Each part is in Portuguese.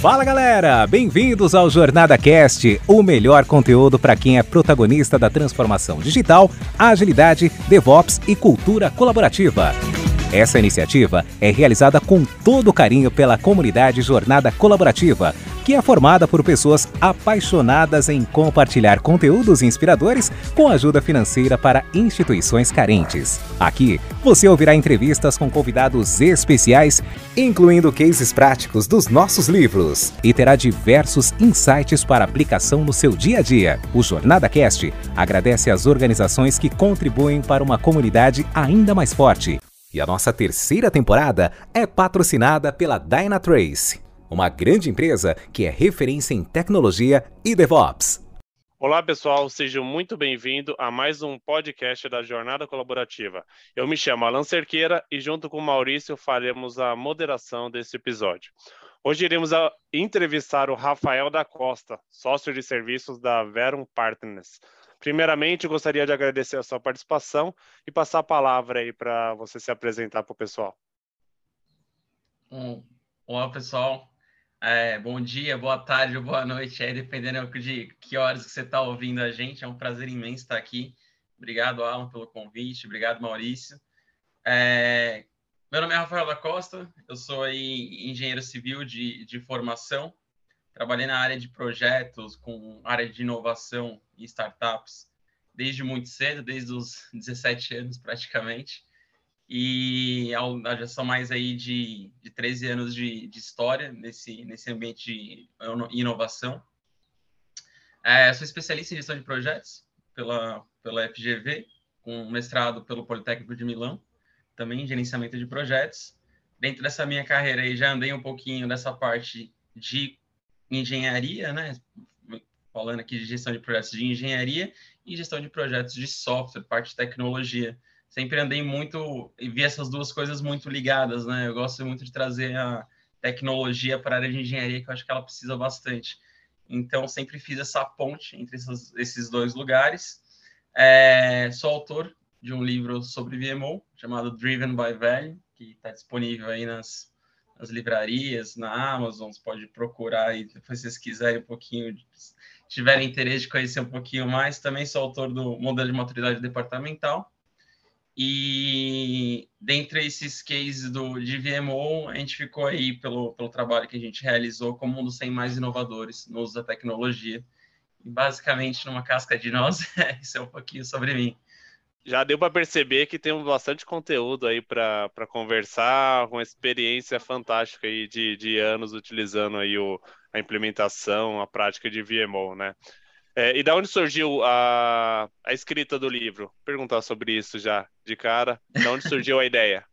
Fala galera, bem-vindos ao Jornada Cast, o melhor conteúdo para quem é protagonista da transformação digital, agilidade, DevOps e cultura colaborativa. Essa iniciativa é realizada com todo carinho pela comunidade Jornada Colaborativa, que é formada por pessoas apaixonadas em compartilhar conteúdos inspiradores com ajuda financeira para instituições carentes. Aqui você ouvirá entrevistas com convidados especiais, incluindo cases práticos dos nossos livros, e terá diversos insights para aplicação no seu dia a dia. O Jornada Cast agradece às organizações que contribuem para uma comunidade ainda mais forte. E a nossa terceira temporada é patrocinada pela Dynatrace, uma grande empresa que é referência em tecnologia e DevOps. Olá, pessoal, sejam muito bem-vindos a mais um podcast da Jornada Colaborativa. Eu me chamo Alan Cerqueira e, junto com o Maurício, faremos a moderação desse episódio. Hoje iremos entrevistar o Rafael da Costa, sócio de serviços da Verum Partners. Primeiramente, gostaria de agradecer a sua participação e passar a palavra aí para você se apresentar para o pessoal. Olá, pessoal. É, bom dia, boa tarde ou boa noite, dependendo de que horas que você está ouvindo a gente. É um prazer imenso estar aqui. Obrigado, Alan, pelo convite. Obrigado, Maurício. É, meu nome é Rafael da Costa, eu sou aí engenheiro civil de, de formação. Trabalhei na área de projetos, com área de inovação e startups desde muito cedo, desde os 17 anos praticamente. E já são mais aí de, de 13 anos de, de história nesse, nesse ambiente de inovação. É, sou especialista em gestão de projetos pela, pela FGV, com mestrado pelo Politécnico de Milão, também em gerenciamento de projetos. Dentro dessa minha carreira aí, já andei um pouquinho dessa parte de engenharia, né? Falando aqui de gestão de projetos de engenharia e gestão de projetos de software, parte de tecnologia. Sempre andei muito e vi essas duas coisas muito ligadas, né? Eu gosto muito de trazer a tecnologia para a área de engenharia, que eu acho que ela precisa bastante. Então, sempre fiz essa ponte entre esses dois lugares. É, sou autor de um livro sobre VMO, chamado Driven by Value, que está disponível aí nas, nas livrarias, na Amazon, você pode procurar aí, se vocês quiserem um pouquinho, tiverem interesse de conhecer um pouquinho mais. Também sou autor do Modelo de Maturidade Departamental. E dentre esses cases do, de VMO, a gente ficou aí pelo, pelo trabalho que a gente realizou como um dos 100 mais inovadores no uso da tecnologia. E basicamente, numa casca de nós, isso é um pouquinho sobre mim já deu para perceber que temos bastante conteúdo aí para conversar, uma experiência fantástica aí de, de anos utilizando aí o, a implementação, a prática de VMO, né? É, e da onde surgiu a, a escrita do livro? Perguntar sobre isso já de cara. Da onde surgiu a ideia?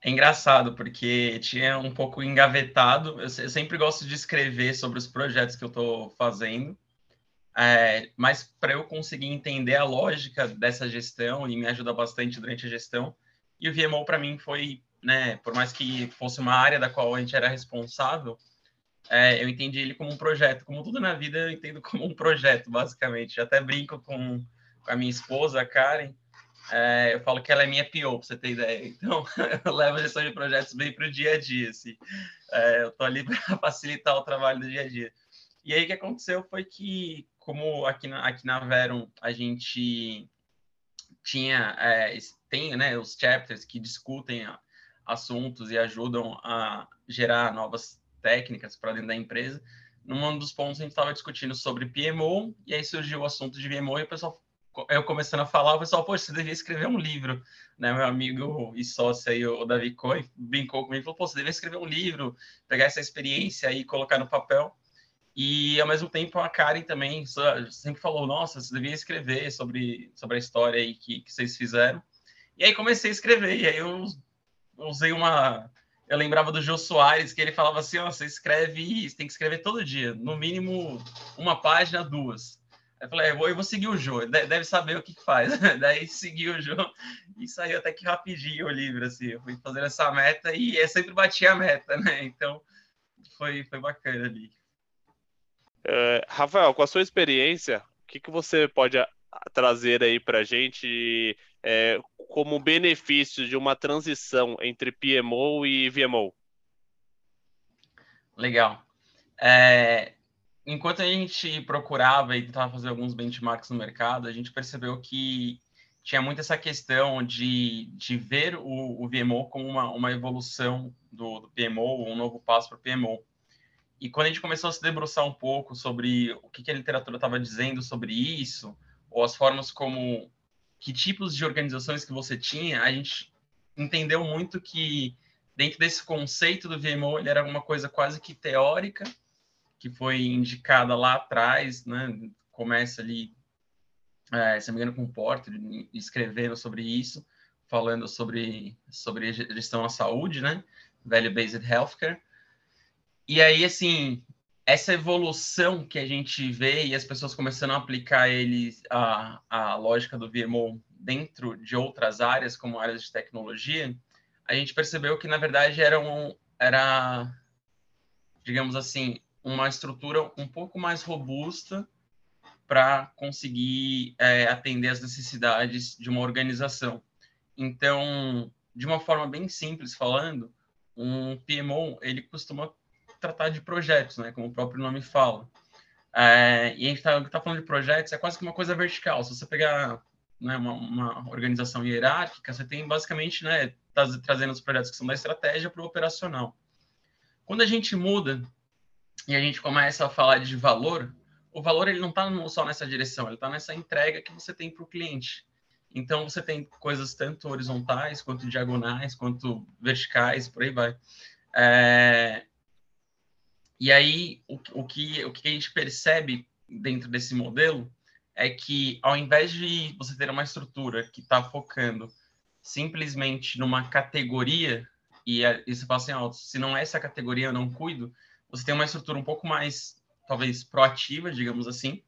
É engraçado, porque tinha um pouco engavetado. Eu, eu sempre gosto de escrever sobre os projetos que eu estou fazendo. É, mas para eu conseguir entender a lógica dessa gestão e me ajuda bastante durante a gestão. E o VMO para mim foi, né, por mais que fosse uma área da qual a gente era responsável, é, eu entendi ele como um projeto. Como tudo na vida, eu entendo como um projeto, basicamente. Eu até brinco com, com a minha esposa, a Karen. É, eu falo que ela é minha PO, para você ter ideia. Então, eu levo a gestão de projetos bem para o dia a dia. Assim. É, eu estou ali para facilitar o trabalho do dia a dia. E aí, o que aconteceu foi que como aqui na, aqui na Verum a gente tinha, é, tem né, os chapters que discutem assuntos e ajudam a gerar novas técnicas para dentro da empresa. Num dos pontos a gente estava discutindo sobre PMO, e aí surgiu o assunto de PMO, e o pessoal, eu começando a falar, o pessoal, poxa, você devia escrever um livro, né? Meu amigo e sócio aí, o Davi Coy, brincou comigo, falou, pô, você devia escrever um livro, pegar essa experiência e colocar no papel. E, ao mesmo tempo, a Karen também sempre falou, nossa, você devia escrever sobre, sobre a história aí que, que vocês fizeram. E aí comecei a escrever, e aí eu usei uma... Eu lembrava do Jô Soares, que ele falava assim, ó, oh, você escreve, você tem que escrever todo dia, no mínimo uma página, duas. Eu falei, eu vou, eu vou seguir o Jô, deve saber o que, faz. Daí segui o Jô e saiu até que rapidinho o livro, assim. Eu fui fazendo essa meta e eu sempre bati a meta, né? Então, foi, foi bacana ali. Uh, Rafael, com a sua experiência, o que, que você pode trazer aí para a gente é, como benefício de uma transição entre PMO e VMO? Legal. É, enquanto a gente procurava e tentava fazer alguns benchmarks no mercado, a gente percebeu que tinha muito essa questão de, de ver o, o VMO como uma, uma evolução do, do PMO, um novo passo para o PMO. E quando a gente começou a se debruçar um pouco sobre o que, que a literatura estava dizendo sobre isso, ou as formas como que tipos de organizações que você tinha, a gente entendeu muito que dentro desse conceito do VMO ele era uma coisa quase que teórica, que foi indicada lá atrás, né? Começa ali, é, se não me engano, com o Porter, escrevendo sobre isso, falando sobre, sobre gestão à saúde, né? Value-Based Healthcare. E aí, assim, essa evolução que a gente vê e as pessoas começando a aplicar ele, a, a lógica do VMO dentro de outras áreas, como áreas de tecnologia, a gente percebeu que, na verdade, era, um, era digamos assim, uma estrutura um pouco mais robusta para conseguir é, atender as necessidades de uma organização. Então, de uma forma bem simples falando, um PMO ele costuma tratar de projetos, né, como o próprio nome fala. É, e a gente está tá falando de projetos, é quase que uma coisa vertical. Se você pegar né, uma, uma, organização hierárquica, você tem basicamente né, tá trazendo os projetos que são da estratégia para o operacional. Quando a gente muda e a gente começa a falar de valor, o valor ele não está só nessa direção, ele está nessa entrega que você tem para o cliente. Então você tem coisas tanto horizontais quanto diagonais, quanto verticais, por aí vai. É... E aí o, o, que, o que a gente percebe dentro desse modelo é que ao invés de você ter uma estrutura que está focando simplesmente numa categoria e, e você fala assim, oh, se não é essa categoria eu não cuido, você tem uma estrutura um pouco mais, talvez, proativa, digamos assim,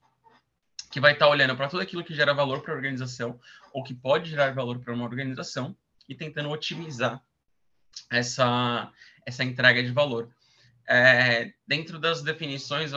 que vai estar olhando para tudo aquilo que gera valor para a organização ou que pode gerar valor para uma organização e tentando otimizar essa, essa entrega de valor. É, dentro das definições,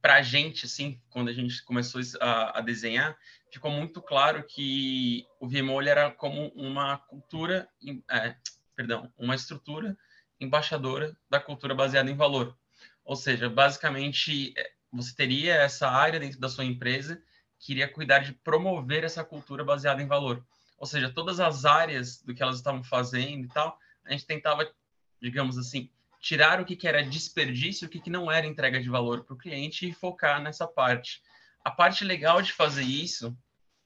para a gente, assim, quando a gente começou a, a, desenhar, ficou muito claro que o VMO era como uma cultura, é, perdão, uma estrutura embaixadora da cultura baseada em valor. Ou seja, basicamente, é, você teria essa área dentro da sua empresa que iria cuidar de promover essa cultura baseada em valor. Ou seja, todas as áreas do que elas estavam fazendo e tal, a gente tentava, digamos assim, tirar o que, que era desperdício, o que, que não era entrega de valor para o cliente e focar nessa parte. A parte legal de fazer isso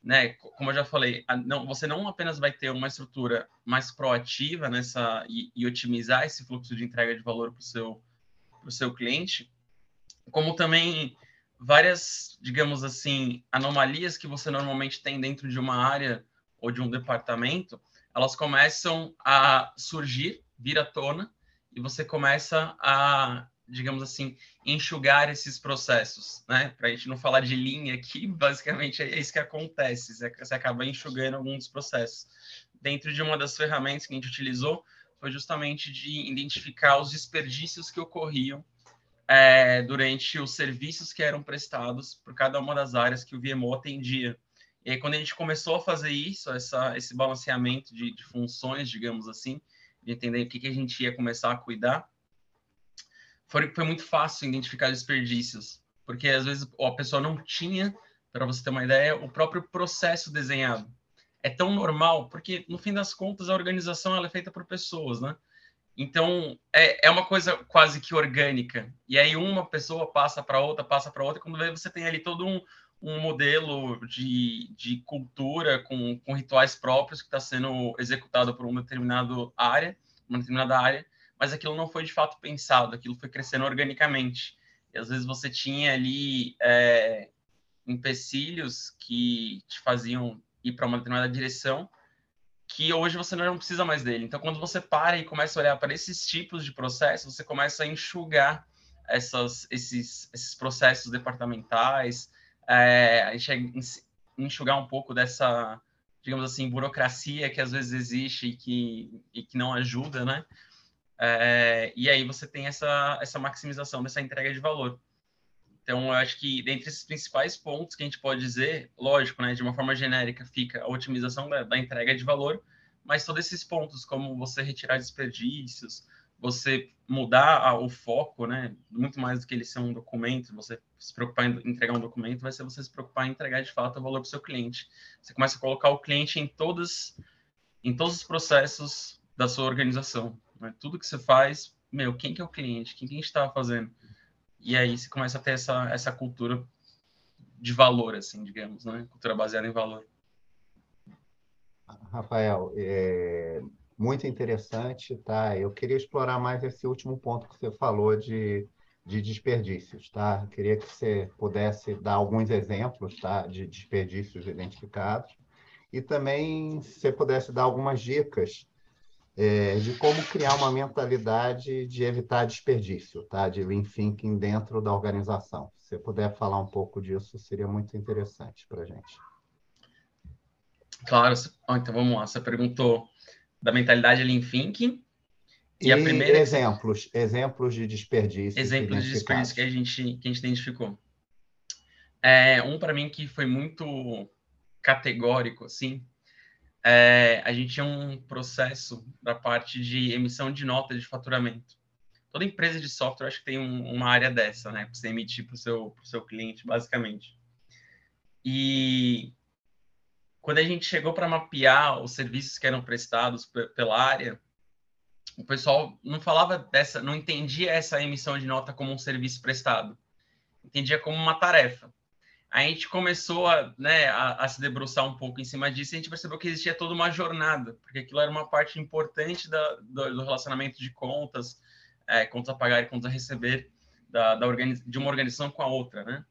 né, como eu já falei, não, você não apenas vai ter uma estrutura mais proativa nessa e, e otimizar esse fluxo de entrega de valor para o seu, seu cliente, como também várias, digamos assim, anomalias que você normalmente tem dentro de uma área ou de um departamento, elas começam a surgir, vir à tona, e você começa a digamos assim, enxugar esses processos, né? Para a gente não falar de linha aqui, basicamente é isso que acontece, você acaba enxugando alguns processos. Dentro de uma das ferramentas que a gente utilizou, foi justamente de identificar os desperdícios que ocorriam é, durante os serviços que eram prestados por cada uma das áreas que o VMO atendia. E aí, quando a gente começou a fazer isso, essa, esse balanceamento de, de funções, digamos assim, de entender o que, que a gente ia começar a cuidar, foi, foi muito fácil identificar desperdícios, porque às vezes a pessoa não tinha, para você ter uma ideia, o próprio processo desenhado. É tão normal, porque no fim das contas a organização ela é feita por pessoas, né? Então é, é uma coisa quase que orgânica. E aí uma pessoa passa para outra, passa para outra, quando você tem ali todo um, um modelo de, de cultura com, com rituais próprios que está sendo executado por uma determinada área, uma determinada área, mas aquilo não foi de fato pensado, aquilo foi crescendo organicamente. E às vezes você tinha ali é, empecilhos que te faziam ir para uma determinada direção, que hoje você não precisa mais dele. Então, quando você para e começa a olhar para esses tipos de processos, você começa a enxugar essas, esses, esses processos departamentais, é, enxugar um pouco dessa, digamos assim, burocracia que às vezes existe e que, e que não ajuda, né? É, e aí você tem essa, essa maximização dessa entrega de valor. Então, eu acho que dentre esses principais pontos que a gente pode dizer, lógico, né, de uma forma genérica, fica a otimização da, da entrega de valor, mas todos esses pontos, como você retirar desperdícios, você mudar o foco, né? Muito mais do que ele ser um documento, você se preocupar em entregar um documento, vai ser você se preocupar em entregar de fato o valor para o seu cliente. Você começa a colocar o cliente em todos, em todos os processos da sua organização. Né? Tudo que você faz, meu, quem que é o cliente? Quem que a gente está fazendo? E aí você começa a ter essa, essa cultura de valor, assim, digamos, né? Cultura baseada em valor. Rafael, é, muito interessante, tá? Eu queria explorar mais esse último ponto que você falou de, de desperdícios, tá? Eu queria que você pudesse dar alguns exemplos, tá? De desperdícios identificados e também se você pudesse dar algumas dicas é, de como criar uma mentalidade de evitar desperdício, tá? De lean thinking dentro da organização. Se você puder falar um pouco disso, seria muito interessante para a gente. Claro. Então, vamos lá. Você perguntou da mentalidade Lean Thinking. E, e a primeira... exemplos, exemplos de desperdício. Exemplos de desperdício que a gente, que a gente identificou. É, um para mim que foi muito categórico, assim, é, a gente tinha um processo da parte de emissão de nota de faturamento. Toda empresa de software acho que tem um, uma área dessa, né? Para você emitir para o seu, seu cliente, basicamente. E quando a gente chegou para mapear os serviços que eram prestados pela área, o pessoal não falava dessa, não entendia essa emissão de nota como um serviço prestado, entendia como uma tarefa. A gente começou a, né, a, a, se debruçar um pouco em cima disso e a gente percebeu que existia toda uma jornada, porque aquilo era uma parte importante da, do, do, relacionamento de contas, é, contas a pagar e contas a receber da, da de uma organização com a outra, né?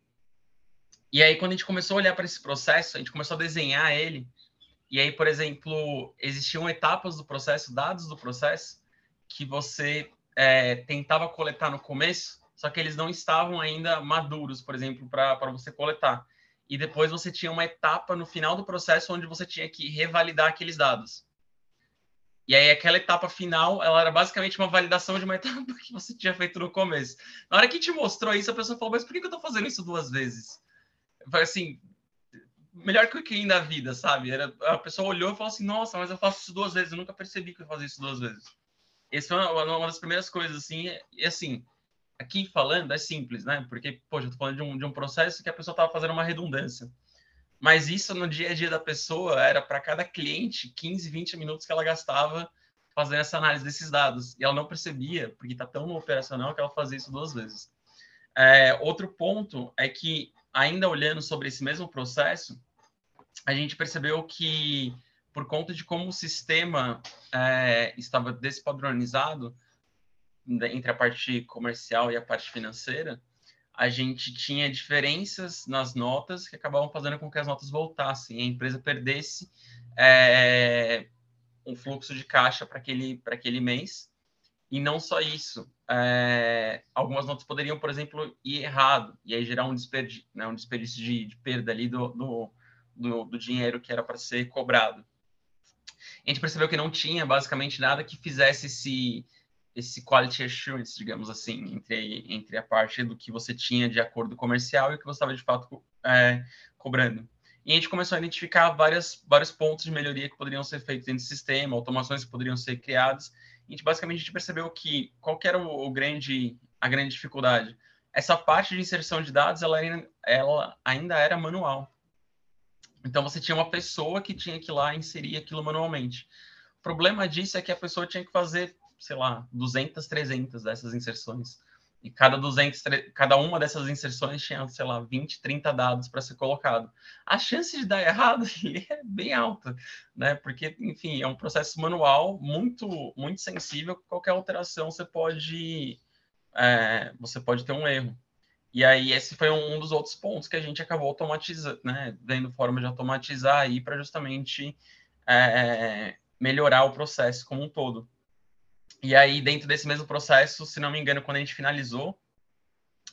E aí, quando a gente começou a olhar para esse processo, a gente começou a desenhar ele. E aí, por exemplo, existiam etapas do processo, dados do processo, que você é, tentava coletar no começo, só que eles não estavam ainda maduros, por exemplo, para você coletar. E depois você tinha uma etapa no final do processo onde você tinha que revalidar aqueles dados. E aí, aquela etapa final, ela era basicamente uma validação de uma etapa que você tinha feito no começo. Na hora que te mostrou isso, a pessoa falou: Mas por que eu estou fazendo isso duas vezes? Assim, melhor que o que da vida, sabe? Era, a pessoa olhou e falou assim, nossa, mas eu faço isso duas vezes, eu nunca percebi que eu fazia isso duas vezes. Essa foi uma, uma das primeiras coisas, assim, e assim, aqui falando é simples, né? Porque, poxa, eu tô falando de um, de um processo que a pessoa estava fazendo uma redundância. Mas isso no dia a dia da pessoa era para cada cliente 15, 20 minutos que ela gastava fazendo essa análise desses dados. E ela não percebia, porque está tão no operacional que ela fazia isso duas vezes. É, outro ponto é que ainda olhando sobre esse mesmo processo, a gente percebeu que, por conta de como o sistema é, estava despadronizado né, entre a parte comercial e a parte financeira, a gente tinha diferenças nas notas que acabavam fazendo com que as notas voltassem, a empresa perdesse é, um fluxo de caixa para aquele, aquele mês. E não só isso, é, algumas notas poderiam, por exemplo, ir errado, e aí gerar um desperdício, né, um desperdício de, de perda ali do, do, do, do dinheiro que era para ser cobrado. A gente percebeu que não tinha basicamente nada que fizesse esse, esse quality assurance, digamos assim, entre, entre a parte do que você tinha de acordo comercial e o que você estava de fato é, cobrando. E a gente começou a identificar várias, vários pontos de melhoria que poderiam ser feitos dentro do sistema, automações que poderiam ser criadas, a gente basicamente a gente percebeu que qual que era o, o, grande, a grande dificuldade? Essa parte de inserção de dados, ela, ela ainda era manual. Então, você tinha uma pessoa que tinha que ir lá inserir aquilo manualmente. O problema disso é que a pessoa tinha que fazer, sei lá, 200, 300 dessas inserções. E cada 200, cada uma dessas inserções tinha, sei lá, 20, 30 dados para ser colocado. A chance de dar errado é bem alta, né? Porque, enfim, é um processo manual muito, muito sensível. Qualquer alteração você pode, é, você pode ter um erro. E aí esse foi um dos outros pontos que a gente acabou automatizando, né? Vendo forma de automatizar aí para justamente é, melhorar o processo como um todo. E aí, dentro desse mesmo processo, se não me engano, quando a gente finalizou,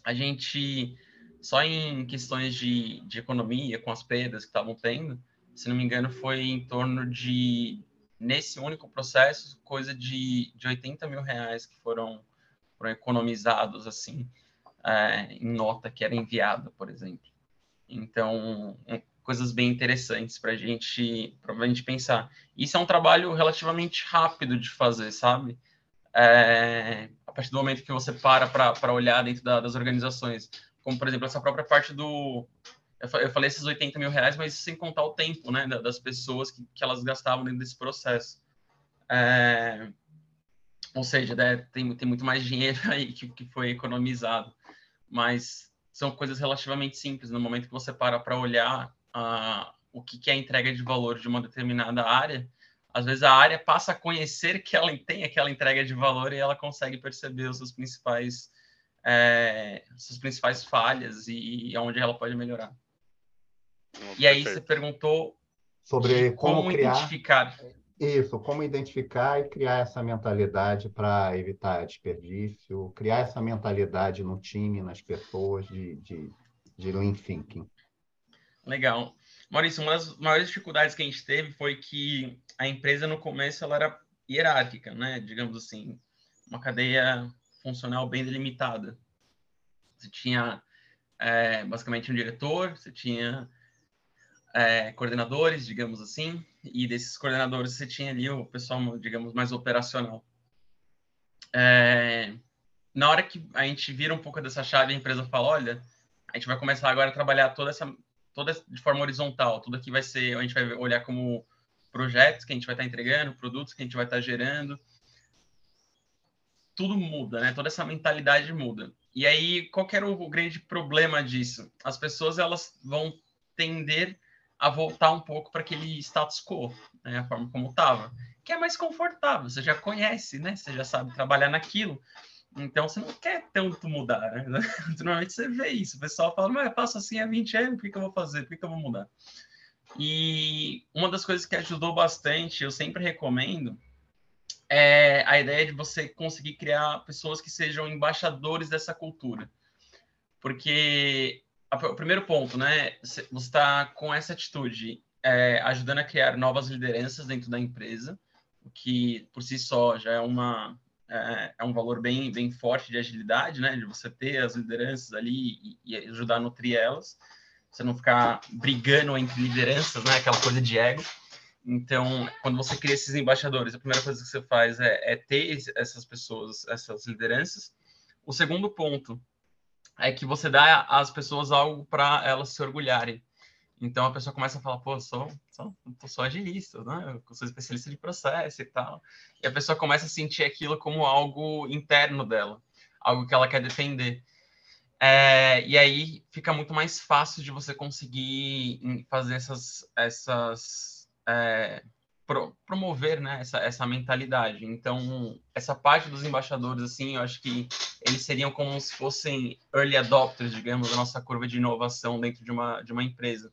a gente, só em questões de, de economia, com as perdas que estavam tendo, se não me engano, foi em torno de, nesse único processo, coisa de, de 80 mil reais que foram, foram economizados, assim, é, em nota que era enviada, por exemplo. Então, coisas bem interessantes para gente, a gente pensar. Isso é um trabalho relativamente rápido de fazer, sabe? É, a partir do momento que você para para olhar dentro da, das organizações. Como, por exemplo, essa própria parte do. Eu falei esses 80 mil reais, mas sem contar o tempo né, das pessoas que, que elas gastavam dentro desse processo. É, ou seja, né, tem, tem muito mais dinheiro aí que, que foi economizado. Mas são coisas relativamente simples. No momento que você para para olhar uh, o que, que é a entrega de valor de uma determinada área, às vezes a área passa a conhecer que ela tem aquela entrega de valor e ela consegue perceber os seus principais, é, suas principais falhas e, e onde ela pode melhorar. e aí você perguntou sobre como, como criar identificar. Isso, como identificar e criar essa mentalidade para evitar desperdício, criar essa mentalidade no time, nas pessoas de, de, de lean thinking. Legal. Maurício, uma das maiores dificuldades que a gente teve foi que a empresa no começo ela era hierárquica, né? Digamos assim, uma cadeia funcional bem delimitada. Você tinha é, basicamente um diretor, você tinha é, coordenadores, digamos assim, e desses coordenadores você tinha ali o pessoal, digamos, mais operacional. É, na hora que a gente vira um pouco dessa chave, a empresa fala, olha, a gente vai começar agora a trabalhar toda essa toda de forma horizontal. Tudo aqui vai ser, a gente vai olhar como projetos que a gente vai estar entregando, produtos que a gente vai estar gerando. Tudo muda, né? Toda essa mentalidade muda. E aí, qual que era o grande problema disso? As pessoas elas vão tender a voltar um pouco para aquele status quo, né? a forma como estava, que é mais confortável. Você já conhece, né? Você já sabe trabalhar naquilo. Então você não quer tanto mudar, né? Normalmente você vê isso, o pessoal fala, mas eu faço assim há 20 anos, por que, que eu vou fazer? Por que, que eu vou mudar? E uma das coisas que ajudou bastante, eu sempre recomendo, é a ideia de você conseguir criar pessoas que sejam embaixadores dessa cultura. Porque o primeiro ponto, né? Você está com essa atitude é, ajudando a criar novas lideranças dentro da empresa, o que por si só já é uma, é, é, um valor bem, bem forte de agilidade, né? De você ter as lideranças ali e, e, ajudar a nutrir elas. Você não ficar brigando entre lideranças, né? Aquela coisa de ego. Então, quando você cria esses embaixadores, a primeira coisa que você faz é, é ter essas pessoas, essas lideranças. O segundo ponto é que você dá às pessoas algo para elas se orgulharem. Então a pessoa começa a falar, pô, sou, sou, sou agilista, né? Eu sou especialista de processo e tal. E a pessoa começa a sentir aquilo como algo interno dela, algo que ela quer defender. É, e aí fica muito mais fácil de você conseguir fazer essas, essas é, pro, promover né, essa, essa mentalidade. Então, essa parte dos embaixadores, assim, eu acho que eles seriam como se fossem early adopters, digamos, da nossa curva de inovação dentro de uma, de uma empresa.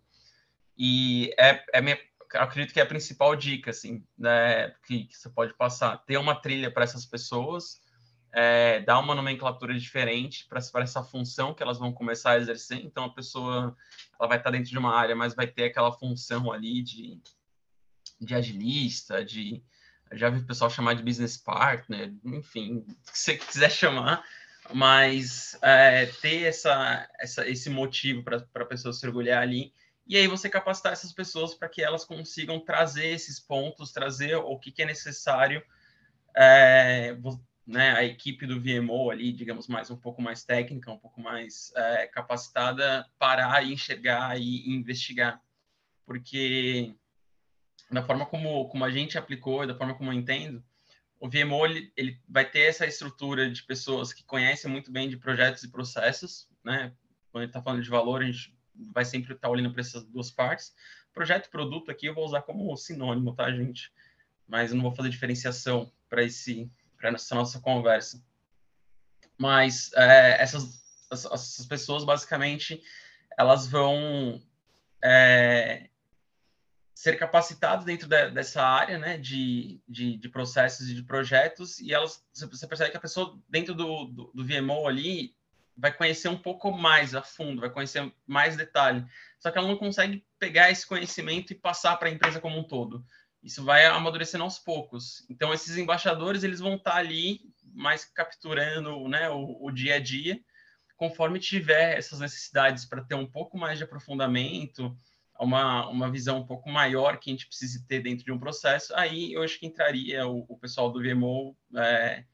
E é, é minha, acredito que é a principal dica, assim, né, que, que você pode passar. Ter uma trilha para essas pessoas, é, dar uma nomenclatura diferente para essa função que elas vão começar a exercer. Então, a pessoa ela vai estar dentro de uma área, mas vai ter aquela função ali de, de agilista, de já vi o pessoal chamar de business partner, enfim, o que você quiser chamar, mas é, ter essa, essa, esse motivo para a pessoa se orgulhar ali e aí você capacitar essas pessoas para que elas consigam trazer esses pontos, trazer o que, que é necessário, é, né, a equipe do VMO ali, digamos, mais um pouco mais técnica, um pouco mais é, capacitada, parar e enxergar e, investigar. Porque da forma como, como a gente aplicou, da forma como eu entendo, o VMO ele, ele vai ter essa estrutura de pessoas que conhecem muito bem de projetos e processos, né? Quando gente está falando de valor, a gente vai sempre estar olhando para essas duas partes. Projeto e produto aqui eu vou usar como sinônimo, tá, gente? Mas eu não vou fazer diferenciação para esse para essa nossa conversa. Mas é, essas, essas pessoas, basicamente, elas vão é, ser capacitadas dentro de, dessa área né, de, de, de, processos e de projetos, e elas, você percebe que a pessoa, dentro do, do, do VMO ali, vai conhecer um pouco mais a fundo, vai conhecer mais detalhe. Só que ela não consegue pegar esse conhecimento e passar para a empresa como um todo. Isso vai amadurecendo aos poucos. Então, esses embaixadores eles vão estar tá ali mais capturando né, o, o dia a dia, conforme tiver essas necessidades para ter um pouco mais de aprofundamento, uma, uma visão um pouco maior que a gente precise ter dentro de um processo, aí eu acho que entraria o, o pessoal do VMO é,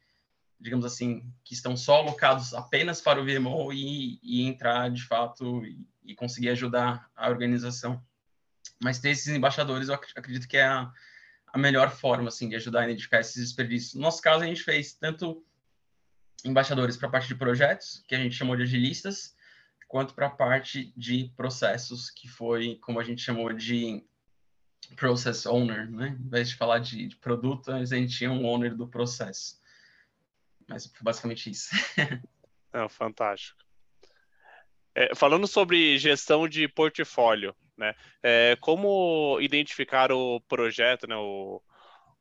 digamos assim, que estão só alocados apenas para o VMO e, e entrar de fato e, e, conseguir ajudar a organização. Mas ter esses embaixadores, eu acredito que é a, a melhor forma assim, de ajudar a identificar esses desperdícios. No nosso caso, a gente fez tanto embaixadores para a parte de projetos, que a gente chamou de agilistas, quanto para a parte de processos, que foi como a gente chamou de process owner, né? Em vez de falar de, de produto, a gente tinha um owner do processo. Mas foi basicamente isso. é, fantástico. É, falando sobre gestão de portfólio, né? É, como identificar o projeto, né? O,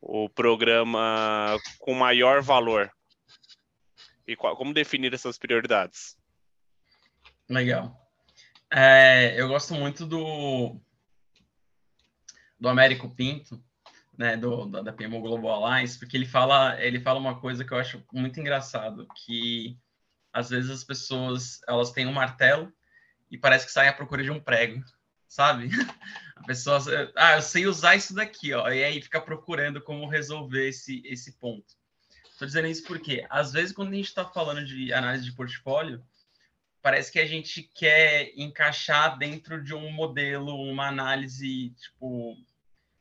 o programa com maior valor? E qual, como definir essas prioridades? Legal. É, eu gosto muito do, do Américo Pinto, né, do, da, da PMO Global Alliance, porque ele fala, ele fala uma coisa que eu acho muito engraçado, que às vezes as pessoas elas têm um martelo e parece que saem à procura de um prego, sabe? A pessoa, ah, eu sei usar isso daqui, ó, e aí fica procurando como resolver esse, esse ponto. Estou dizendo isso porque, às vezes, quando a gente está falando de análise de portfólio, parece que a gente quer encaixar dentro de um modelo, uma análise, tipo,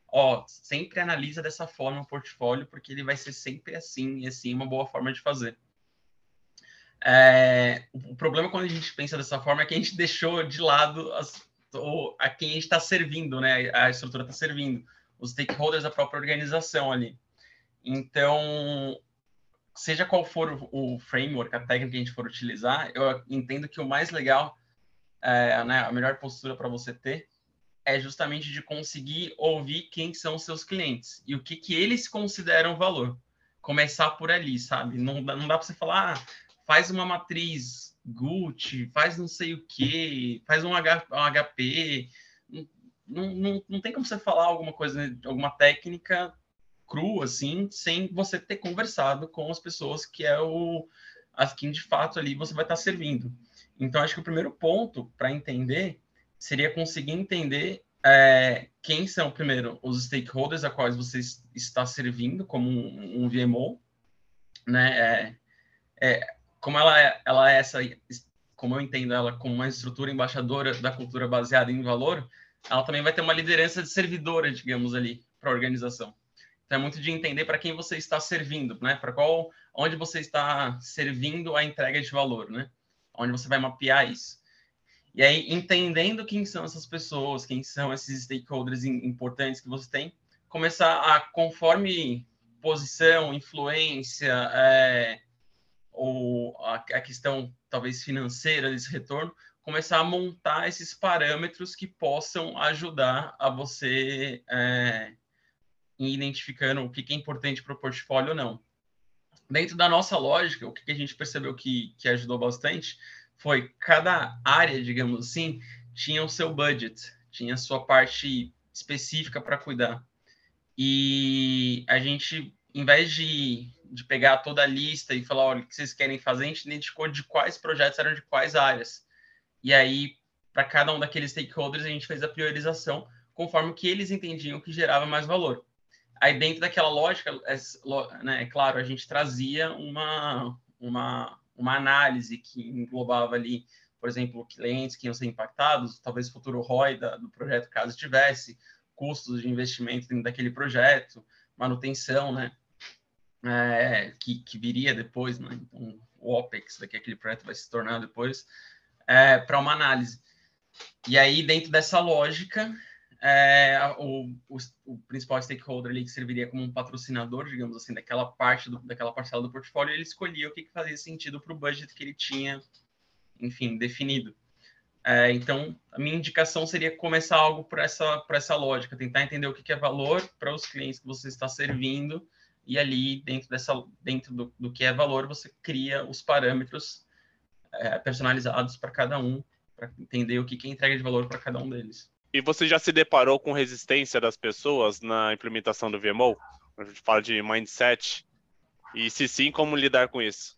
ó, sempre analisa dessa forma o portfólio, porque ele vai ser sempre assim, e assim, uma boa forma de fazer. É, o problema quando a gente pensa dessa forma é que a gente deixou de lado as, o, a quem está servindo, né? A estrutura está servindo, os stakeholders da própria organização ali. Então, seja qual for o, framework, a técnica que a gente for utilizar, eu entendo que o mais legal, é, né, a melhor postura para você ter é justamente de conseguir ouvir quem são os seus clientes e o que, que eles consideram valor. Começar por ali, sabe? Não, não dá para você falar, ah, faz uma matriz Gucci, faz não sei o que, faz um, H, um HP. Não, não, não tem como você falar alguma coisa, alguma técnica crua, assim, sem você ter conversado com as pessoas que é o as quem de fato ali você vai estar servindo. Então, acho que o primeiro ponto para entender seria conseguir entender é, quem são, primeiro, os stakeholders a quais você está servindo como um, um VMO, né? É, é, como ela é, ela é essa, como eu entendo ela como uma estrutura embaixadora da cultura baseada em valor, ela também vai ter uma liderança de servidora, digamos ali, para a organização. Então é muito de entender para quem você está servindo, né? Para qual, onde você está servindo a entrega de valor, né? Onde você vai mapear isso. E aí, entendendo quem são essas pessoas, quem são esses stakeholders importantes que você tem, começar a, conforme posição, influência, é, ou a, a, questão talvez financeira desse retorno, começar a montar esses parâmetros que possam ajudar a você é, ir identificando o que é importante para o portfólio ou não. Dentro da nossa lógica, o que a gente percebeu que, que ajudou bastante foi cada área, digamos assim, tinha o seu budget, tinha a sua parte específica para cuidar. E a gente, em vez de, de pegar toda a lista e falar, olha, o que vocês querem fazer, a gente identificou de quais projetos eram de quais áreas. E aí, para cada um daqueles stakeholders, a gente fez a priorização conforme o que eles entendiam que gerava mais valor. Aí, dentro daquela lógica, é, né, é claro, a gente trazia uma, uma uma análise que englobava ali, por exemplo, clientes que iam ser impactados, talvez o futuro ROI da, do projeto, caso tivesse, custos de investimento dentro daquele projeto, manutenção, né? É, que, que, viria depois, né? Então, o OPEX daqui aquele projeto vai se tornar depois, é, para uma análise. E aí, dentro dessa lógica, é, o, o, o, principal stakeholder ali que serviria como um patrocinador, digamos assim, daquela parte do, daquela parcela do portfólio, ele escolhia o que, que fazia sentido para o budget que ele tinha, enfim, definido. É, então, a minha indicação seria começar algo por essa, por essa lógica, tentar entender o que, que é valor para os clientes que você está servindo e ali, dentro, dessa, dentro do, do que é valor, você cria os parâmetros é, personalizados para cada um, para entender o que, que é entrega de valor para cada um deles. E você já se deparou com resistência das pessoas na implementação do VMO? A gente fala de mindset. E se sim, como lidar com isso?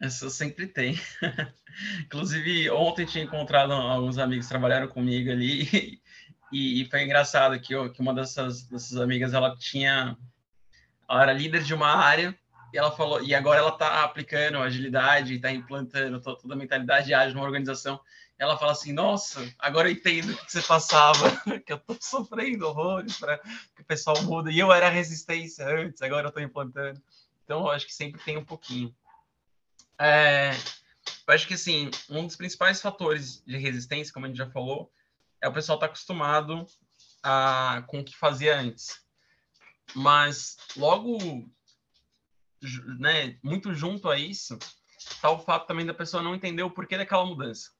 Isso sempre tem. Inclusive, ontem tinha encontrado alguns amigos que trabalharam comigo ali e, e foi engraçado que, eu, que uma dessas, dessas amigas, ela tinha... Ela era líder de uma área e ela falou, e agora ela está aplicando agilidade, está implantando toda a mentalidade ágil numa organização. Ela fala assim: Nossa, agora eu entendo o que você passava, que eu estou sofrendo horrores para que o pessoal muda. E eu era resistência antes, agora eu estou implantando. Então, eu acho que sempre tem um pouquinho. É, eu acho que, assim, um dos principais fatores de resistência, como a gente já falou, é o pessoal estar tá acostumado a, com o que fazia antes. Mas logo né, muito junto a isso, está o fato também da pessoa não entender o porquê daquela mudança.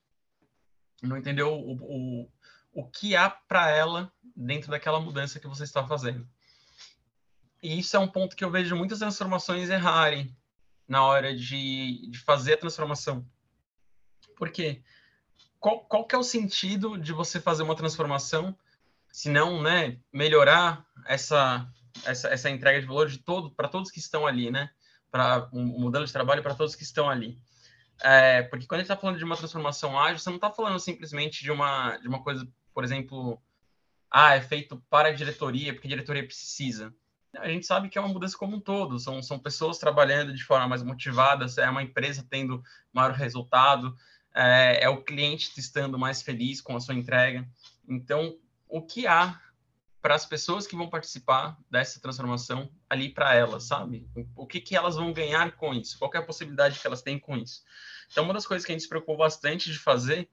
Não entendeu o, o, o que há para ela dentro daquela mudança que você está fazendo. E isso é um ponto que eu vejo muitas transformações errarem na hora de, de fazer a transformação. Por quê? Qual, qual que é o sentido de você fazer uma transformação se não né, melhorar essa, essa, essa entrega de valor de todo para todos que estão ali, né? Para um modelo de trabalho para todos que estão ali. É, porque quando a gente está falando de uma transformação ágil, você não está falando simplesmente de uma, de uma coisa, por exemplo, ah, é feito para a diretoria, porque a diretoria precisa. A gente sabe que é uma mudança como um todo, são, são pessoas trabalhando de forma mais motivada, é uma empresa tendo maior resultado, é, é o cliente estando mais feliz com a sua entrega. Então, o que há para as pessoas que vão participar dessa transformação ali para elas, sabe? O que, que elas vão ganhar com isso? Qual é a possibilidade que elas têm com isso? Então, uma das coisas que a gente se preocupou bastante de fazer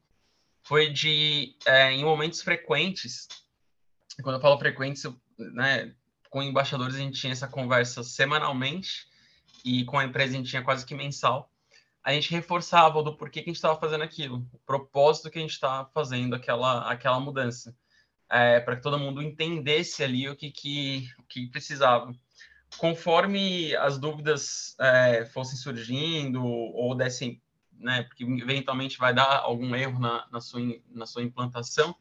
foi de, é, em momentos frequentes, quando eu falo frequentes, né, com embaixadores a gente tinha essa conversa semanalmente e com a empresa a gente tinha quase que mensal, a gente reforçava do porquê que a gente estava fazendo aquilo, o propósito que a gente estava fazendo aquela, aquela mudança é, para que todo mundo entendesse ali o que, que, o que precisava. Conforme as dúvidas é, fossem surgindo ou dessem, né, porque eventualmente vai dar algum erro na, na, sua, na sua implantação,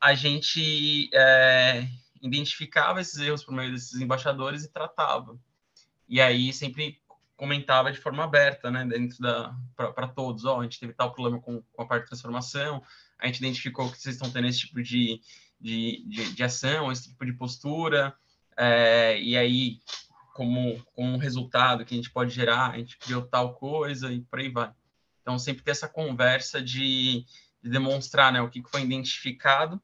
a gente é, identificava esses erros por meio desses embaixadores e tratava. E aí sempre comentava de forma aberta, né, dentro da para todos, ó, oh, a gente teve tal problema com, com a parte de transformação, a gente identificou que vocês estão tendo esse tipo de, de, de, de ação, esse tipo de postura, é, e aí, como, como um resultado que a gente pode gerar, a gente criou tal coisa e por aí vai. Então, sempre ter essa conversa de, de demonstrar né, o que foi identificado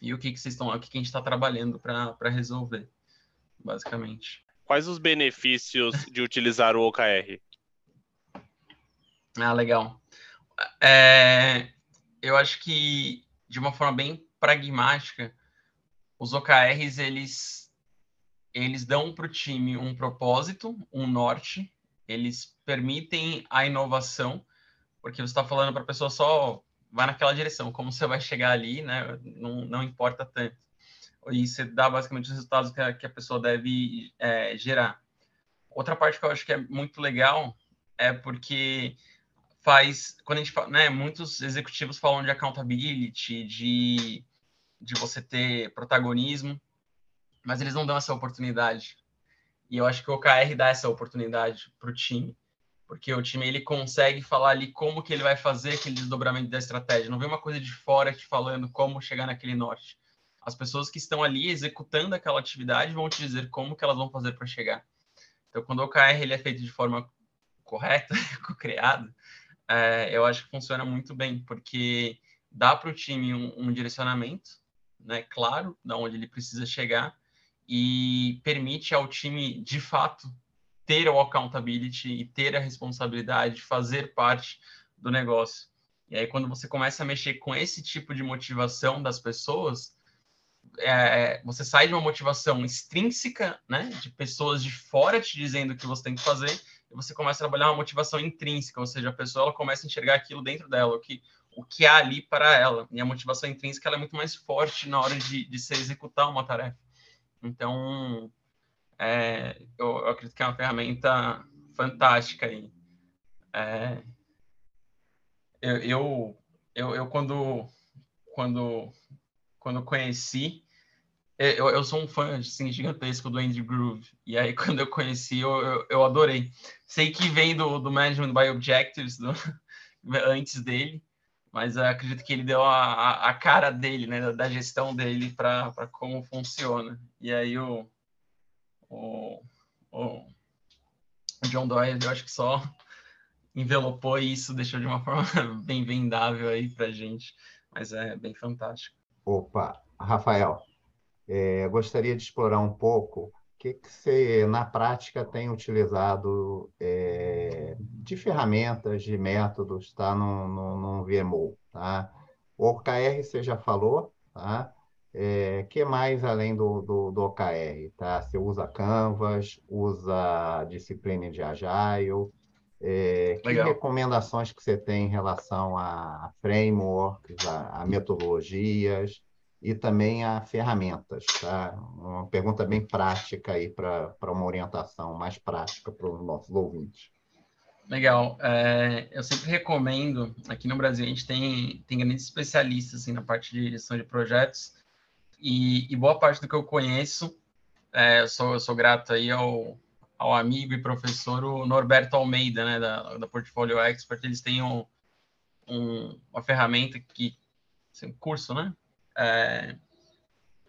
e o que, que vocês estão, o que, que a gente está trabalhando para resolver, basicamente. Quais os benefícios de utilizar o OKR? Ah, legal. É, eu acho que de uma forma bem pragmática, os OKRs eles eles dão para o time um propósito, um norte, eles permitem a inovação, porque você está falando para a pessoa só vai naquela direção, como você vai chegar ali, né? Não, não importa tanto. E você dá basicamente os resultados que a, que a pessoa deve é, gerar. Outra parte que eu acho que é muito legal é porque faz quando a gente fala, né, muitos executivos falam de accountability, de de você ter protagonismo, mas eles não dão essa oportunidade. E eu acho que o OKR dá essa oportunidade para o time, porque o time ele consegue falar ali como que ele vai fazer aquele desdobramento da estratégia. Não vem uma coisa de fora te falando como chegar naquele norte. As pessoas que estão ali executando aquela atividade vão te dizer como que elas vão fazer para chegar. Então, quando o OKR ele é feito de forma correta, co-criado, é, eu acho que funciona muito bem, porque dá para o time um, um direcionamento, né, claro, de onde ele precisa chegar e permite ao time, de fato, ter o accountability e ter a responsabilidade de fazer parte do negócio. E aí, quando você começa a mexer com esse tipo de motivação das pessoas, é, você sai de uma motivação extrínseca, né, de pessoas de fora te dizendo o que você tem que fazer, e você começa a trabalhar uma motivação intrínseca, ou seja, a pessoa ela começa a enxergar aquilo dentro dela, o que o que há ali para ela. E a motivação intrínseca é muito mais forte na hora de, de se executar uma tarefa. Então, é, eu, eu, acredito que é uma ferramenta fantástica aí. É, eu, eu, eu, eu, quando, quando, quando conheci, eu, eu sou um fã assim, gigantesco do Andy Groove. E aí, quando eu conheci, eu, eu, eu adorei. Sei que vem do, do Management by Objectives, do, antes dele, mas acredito que ele deu a, a cara dele, né, da gestão dele para como funciona. E aí o, o, o, John Doyle, eu acho que só envelopou isso, deixou de uma forma bem vendável aí para gente, mas é bem fantástico. Opa, Rafael, é, gostaria de explorar um pouco que, que você, na prática, tem utilizado é, de ferramentas, de métodos, tá, no, no, no VMO, tá? O OKR você já falou, tá? É, que mais além do, do, do OKR, tá? Você usa Canvas, usa disciplina de Agile, é, que recomendações que você tem em relação a frameworks, a, a, metodologias e também a ferramentas, tá? Uma pergunta bem prática aí para uma orientação mais prática para os nossos ouvintes. Legal. É, eu sempre recomendo, aqui no Brasil a gente tem, tem grandes especialistas assim, na parte de gestão de projetos e, e boa parte do que eu conheço, é, eu, sou, eu sou grato aí ao, ao amigo e professor Norberto Almeida, né, da, da Portfolio Expert, eles têm um, um, uma ferramenta que, assim, um curso, né, é,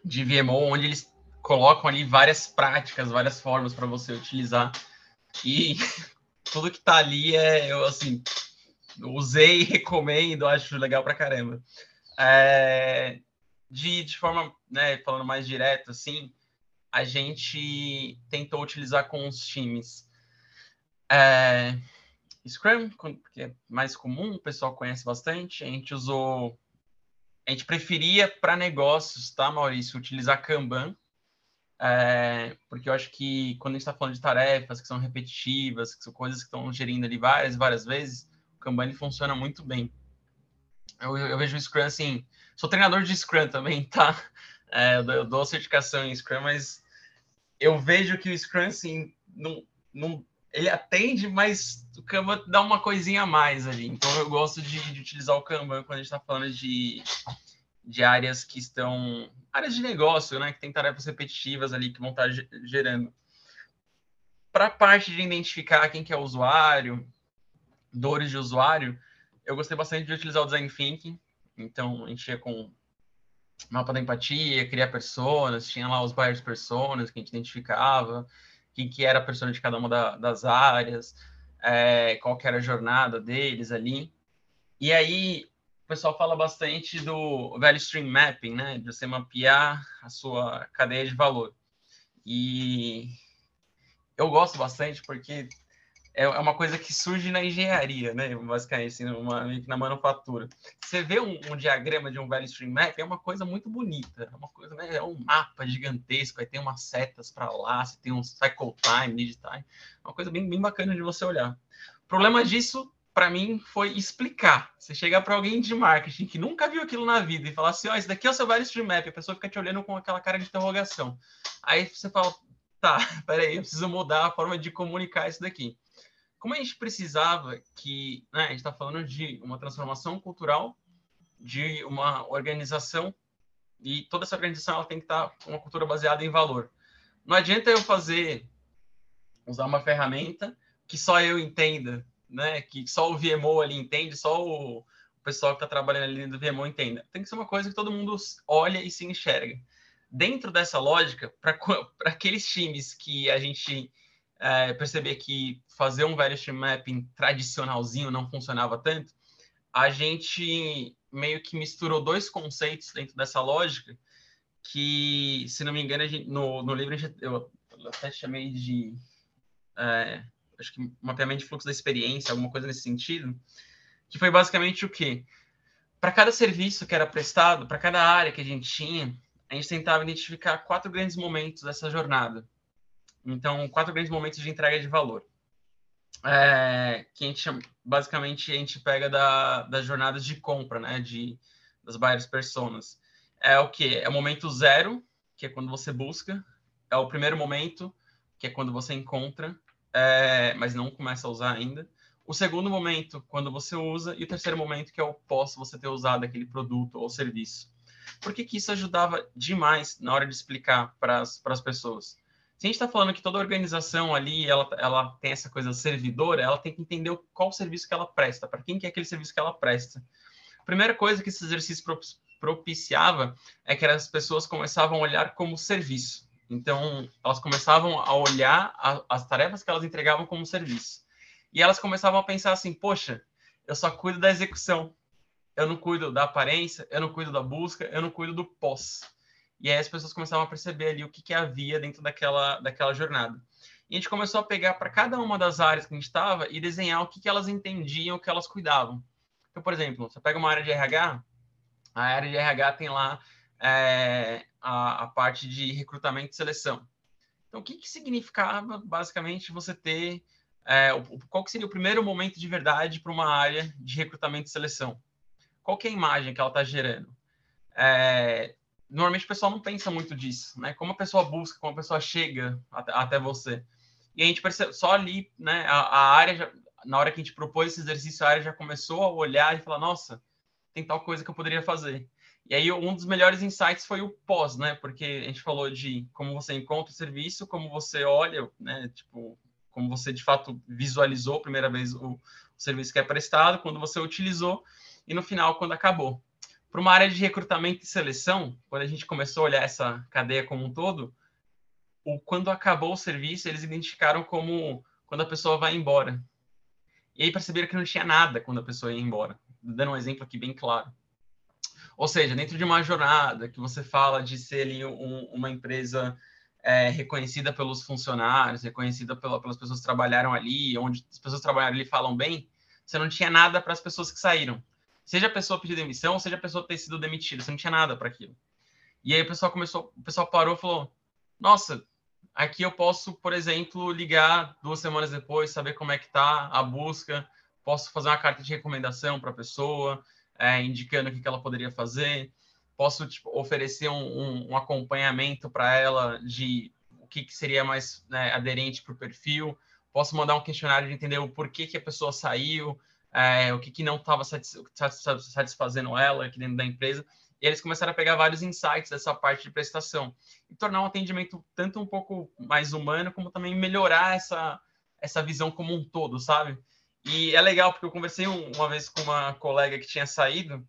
de VMO, onde eles colocam ali várias práticas, várias formas para você utilizar e tudo que está ali é, eu, assim, usei, recomendo, acho legal para caramba. É, de, de forma, né, falando mais direto, assim, a gente tentou utilizar com os times é, Scrum, que é mais comum, o pessoal conhece bastante. A gente usou, a gente preferia para negócios, tá, Maurício, utilizar Kanban, é, porque eu acho que quando a gente está falando de tarefas que são repetitivas, que são coisas que estão gerindo ali várias várias vezes, o Kanban ele funciona muito bem. Eu, eu vejo o Scrum assim, sou treinador de Scrum também, tá? É, eu, dou, eu dou certificação em Scrum, mas eu vejo que o Scrum, assim, não, não, ele atende, mas o Kanban dá uma coisinha a mais ali. Então, eu gosto de, de utilizar o Kanban quando a gente está falando de, de áreas que estão... Áreas de negócio, né? Que tem tarefas repetitivas ali que vão estar tá gerando. Para a parte de identificar quem que é o usuário, dores de usuário, eu gostei bastante de utilizar o Design Thinking. Então, a gente ia com mapa da empatia, criar personas, tinha lá os buyers personas que a gente identificava, quem que era a persona de cada uma da, das áreas, é, qual que era a jornada deles ali. E aí, o pessoal fala bastante do value stream mapping, né? De você mapear a sua cadeia de valor. E eu gosto bastante porque é, é uma coisa que surge na engenharia, né? Basicamente, assim, uma, na manufatura. Você vê um, um, diagrama de um value stream map, é uma coisa muito bonita. É uma coisa, né? É um mapa gigantesco, aí tem umas setas para lá, você tem um cycle time, lead time. É uma coisa bem, bem bacana de você olhar. O problema disso, para mim, foi explicar. Você chegar para alguém de marketing que nunca viu aquilo na vida e falar assim: ó, oh, esse daqui é o seu value stream map, a pessoa fica te olhando com aquela cara de interrogação. Aí você fala, tá, peraí, eu preciso mudar a forma de comunicar isso daqui como a gente precisava que, né, a gente está falando de uma transformação cultural, de uma organização, e toda essa organização ela tem que estar tá com uma cultura baseada em valor. Não adianta eu fazer, usar uma ferramenta que só eu entenda, né, que só o VMO ali entende, só o, pessoal que está trabalhando ali do VMO entenda. Tem que ser uma coisa que todo mundo olha e se enxerga. Dentro dessa lógica, para aqueles times que a gente é, perceber que fazer um stream mapping tradicionalzinho não funcionava tanto, a gente meio que misturou dois conceitos dentro dessa lógica, que, se não me engano, gente, no, no livro gente, eu até chamei de é, acho que mapeamento de fluxo da experiência, alguma coisa nesse sentido, que foi basicamente o quê? Para cada serviço que era prestado, para cada área que a gente tinha, a gente tentava identificar quatro grandes momentos dessa jornada. Então, quatro grandes momentos de entrega de valor. É, que a gente chama, basicamente a gente pega da, das jornadas de compra, né? De, das buyers personas. É o que? É o momento zero, que é quando você busca. É o primeiro momento, que é quando você encontra, é, mas não começa a usar ainda. O segundo momento, quando você usa. E o terceiro momento, que é o pós você ter usado aquele produto ou serviço. Por que, que isso ajudava demais na hora de explicar para as pessoas? Se a gente está falando que toda organização ali ela, ela tem essa coisa servidora, ela tem que entender qual serviço que ela presta, para quem que é aquele serviço que ela presta. A primeira coisa que esse exercício propiciava é que as pessoas começavam a olhar como serviço. Então, elas começavam a olhar a, as tarefas que elas entregavam como serviço. E elas começavam a pensar assim: poxa, eu só cuido da execução, eu não cuido da aparência, eu não cuido da busca, eu não cuido do pós. E aí as pessoas começavam a perceber ali o que, que havia dentro daquela, daquela jornada. E a gente começou a pegar para cada uma das áreas que a gente estava e desenhar o que, que elas entendiam, o que elas cuidavam. Então, por exemplo, você pega uma área de RH, a área de RH tem lá é, a, a, parte de recrutamento e seleção. Então, o que, que significava, basicamente, você ter... É, o, qual que seria o primeiro momento de verdade para uma área de recrutamento e seleção? Qual que é a imagem que ela está gerando? É, normalmente o pessoal não pensa muito disso, né? Como a pessoa busca, como a pessoa chega até, você. E a gente percebe, só ali, né, a, a área, já, na hora que a gente propôs esse exercício, a área já começou a olhar e falar, nossa, tem tal coisa que eu poderia fazer. E aí um dos melhores insights foi o pós, né? Porque a gente falou de como você encontra o serviço, como você olha, né? Tipo, como você de fato visualizou a primeira vez o, o serviço que é prestado, quando você utilizou e no final quando acabou. Para uma área de recrutamento e seleção, quando a gente começou a olhar essa cadeia como um todo, o, quando acabou o serviço, eles identificaram como quando a pessoa vai embora. E aí perceberam que não tinha nada quando a pessoa ia embora. Dando um exemplo aqui bem claro. Ou seja, dentro de uma jornada que você fala de ser ali um, uma empresa é, reconhecida pelos funcionários, reconhecida pela, pelas pessoas que trabalharam ali, onde as pessoas que trabalharam ali falam bem, você não tinha nada para as pessoas que saíram. Seja a pessoa pedir demissão, seja a pessoa ter sido demitida, você não tinha nada para aquilo. E aí o pessoal começou, o pessoal parou e falou: "Nossa, aqui eu posso, por exemplo, ligar duas semanas depois, saber como é que tá a busca, posso fazer uma carta de recomendação para a pessoa, é, indicando o que, ela poderia fazer, posso tipo, oferecer um, um, um acompanhamento para ela de o que, que seria mais né, aderente para o perfil, posso mandar um questionário de entender o porquê que a pessoa saiu, é, o que, que não estava satisfazendo ela aqui dentro da empresa. E eles começaram a pegar vários insights dessa parte de prestação e tornar um atendimento tanto um pouco mais humano, como também melhorar essa, essa visão como um todo, sabe? E é legal, porque eu conversei uma vez com uma colega que tinha saído,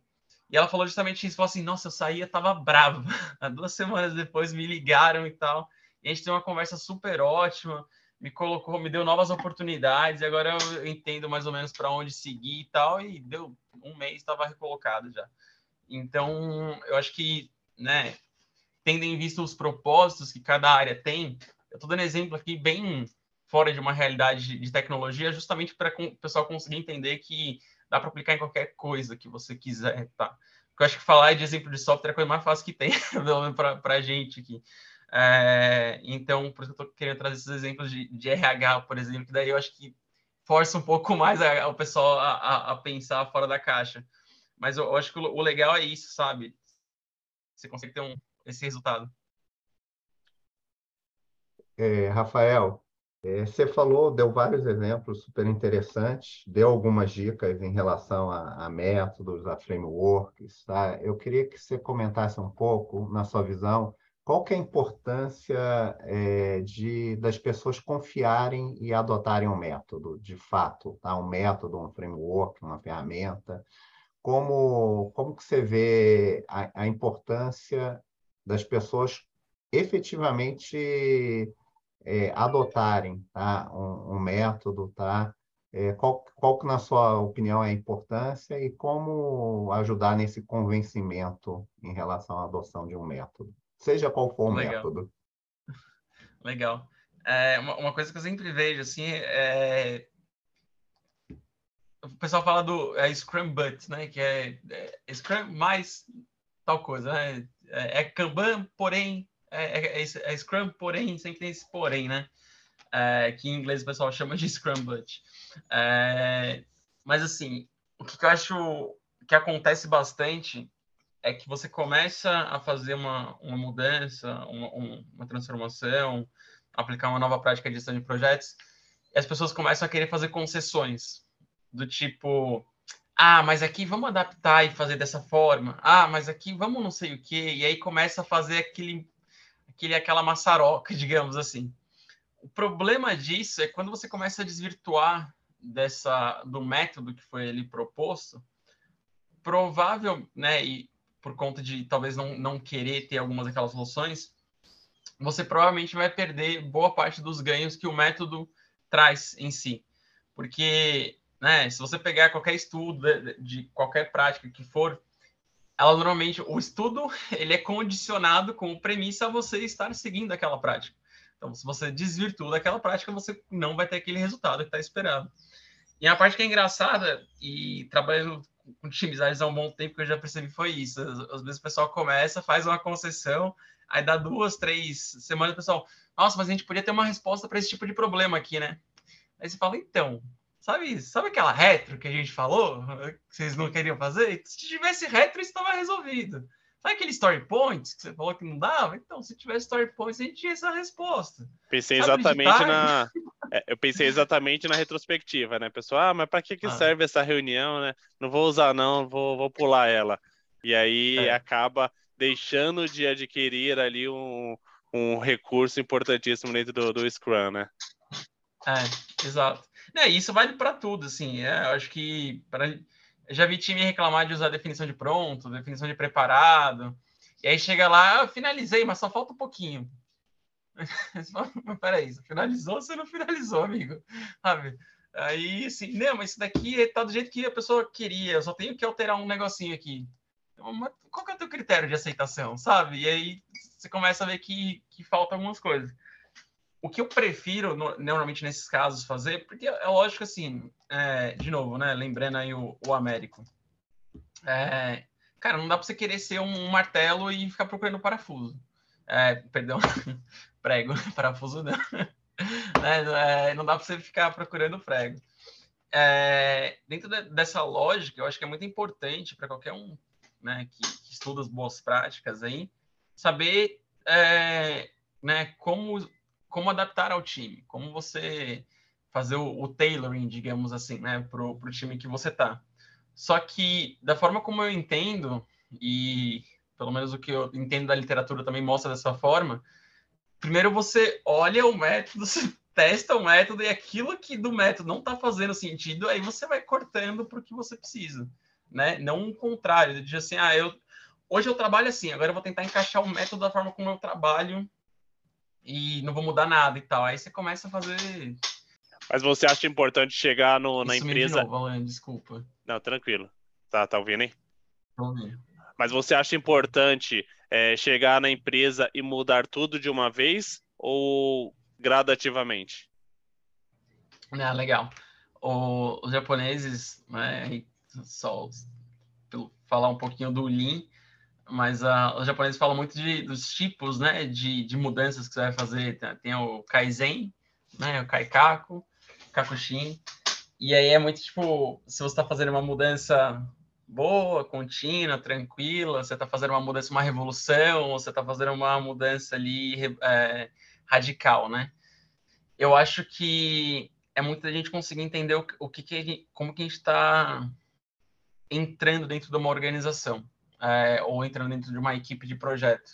e ela falou justamente isso, falou assim, nossa, eu saía, tava bravo. Duas semanas depois me ligaram e tal, e a gente tem uma conversa super ótima, me colocou, me deu novas oportunidades, e agora eu entendo mais ou menos para onde seguir e tal, e deu um mês, estava recolocado já. Então, eu acho que, né, tendo em vista os propósitos que cada área tem, eu estou dando exemplo aqui bem fora de uma realidade de tecnologia, justamente para o pessoal conseguir entender que dá para aplicar em qualquer coisa que você quiser, tá? Porque eu acho que falar de exemplo de software é a coisa mais fácil que tem, pelo menos para a gente aqui. É, então, por isso que eu estou querendo trazer esses exemplos de, de, RH, por exemplo, que daí eu acho que força um pouco mais a, o pessoal a, a, a, pensar fora da caixa. Mas eu, eu acho que o, o, legal é isso, sabe? Você consegue ter um, esse resultado. É, Rafael, é, você falou, deu vários exemplos super interessantes, deu algumas dicas em relação a, a métodos, a frameworks. Tá? Eu queria que você comentasse um pouco, na sua visão, qual que é a importância é, de, das pessoas confiarem e adotarem um método, de fato, tá? um método, um framework, uma ferramenta. Como, como que você vê a, a importância das pessoas efetivamente é, adotarem tá? um, um, método, tá? É, qual, qual que, na sua opinião, é a importância e como ajudar nesse convencimento em relação à adoção de um método? Seja qual for o Legal. método. Legal. É, uma, uma, coisa que eu sempre vejo, assim, é... O pessoal fala do é Scrum But, né? Que é, é Scrum mais tal coisa, né? É, é Kanban, porém... É, é, é, é, Scrum, porém, sempre tem esse porém, né? É, que em inglês o pessoal chama de Scrum But. Mas, assim, o que, que eu acho que acontece bastante é que você começa a fazer uma, uma mudança, uma, uma transformação, aplicar uma nova prática de gestão de projetos, e as pessoas começam a querer fazer concessões, do tipo, ah, mas aqui vamos adaptar e fazer dessa forma, ah, mas aqui vamos não sei o quê, e aí começa a fazer aquele, aquele aquela maçaroca, digamos assim. O problema disso é quando você começa a desvirtuar dessa do método que foi ali proposto, provável, né, e por conta de talvez não, não querer ter algumas daquelas soluções, você provavelmente vai perder boa parte dos ganhos que o método traz em si. Porque, né, se você pegar qualquer estudo de, de qualquer prática que for, ela normalmente, o estudo, ele é condicionado com premissa a você estar seguindo aquela prática. Então, se você desvirtua daquela prática, você não vai ter aquele resultado que está esperado. E a parte que é engraçada, e trabalhando com times há um bom tempo que eu já percebi foi isso. Às vezes o pessoal começa, faz uma concessão, aí dá duas, três semanas, o pessoal, nossa, mas a gente podia ter uma resposta para esse tipo de problema aqui, né? Aí você fala, então, sabe, sabe aquela retro que a gente falou, que vocês não queriam fazer? Se tivesse retro, isso estava resolvido. Sabe aquele story points que você falou que não dava? Então, se tivesse story points, a gente tinha essa resposta. Pensei exatamente na. É, eu pensei exatamente na retrospectiva, né, pessoal? Ah, mas para que, que ah. serve essa reunião, né? Não vou usar, não, vou, vou pular ela. E aí é. acaba deixando de adquirir ali um, um recurso importantíssimo dentro do, do Scrum, né? É, exato. É, isso vale para tudo, assim. É, eu acho que para eu já vi time reclamar de usar definição de pronto, definição de preparado. E aí chega lá, finalizei, mas só falta um pouquinho. peraí, você finalizou ou você não finalizou, amigo? Sabe? Aí, assim, não, mas isso daqui tá do jeito que a pessoa queria, eu só tenho que alterar um negocinho aqui. Mas qual que é o teu critério de aceitação, sabe? E aí você começa a ver que, que falta algumas coisas o que eu prefiro no, normalmente nesses casos fazer, porque é lógico assim, é, de novo, né? Lembrando aí o, o Américo. É, cara, não dá para você querer ser um martelo e ficar procurando parafuso. É, perdão, prego, parafuso não. É, não dá para você ficar procurando prego. É, dentro de, dessa lógica, eu acho que é muito importante para qualquer um né, que, que, estuda as boas práticas aí, saber é, né, como como adaptar ao time, como você fazer o, o tailoring, digamos assim, né, para o time que você tá. Só que, da forma como eu entendo, e pelo menos o que eu entendo da literatura também mostra dessa forma, primeiro você olha o método, você testa o método, e aquilo que do método não está fazendo sentido, aí você vai cortando para o que você precisa, né? Não o contrário, de dizer assim, ah, eu, hoje eu trabalho assim, agora eu vou tentar encaixar o método da forma como eu trabalho e não vou mudar nada e tal. Aí você começa a fazer. Mas você acha importante chegar no, na empresa. Novo, Alan, desculpa. Não, tranquilo. Tá, tá ouvindo, hein? Tô ouvindo. Mas você acha importante é, chegar na empresa e mudar tudo de uma vez ou gradativamente? Ah, legal. O, os japoneses, né, só falar um pouquinho do Lean, mas uh, os japoneses falam muito de, dos tipos né, de, de mudanças que você vai fazer. Tem, tem o Kaizen, né, o Kaikaku, Kakushin. E aí é muito tipo, se você está fazendo uma mudança boa, contínua, tranquila, você está fazendo uma mudança, uma revolução, ou você está fazendo uma mudança ali é, radical, né? Eu acho que é muita gente conseguir entender o, o que, que como que a gente está entrando dentro de uma organização é, ou entrando dentro de uma equipe de projeto.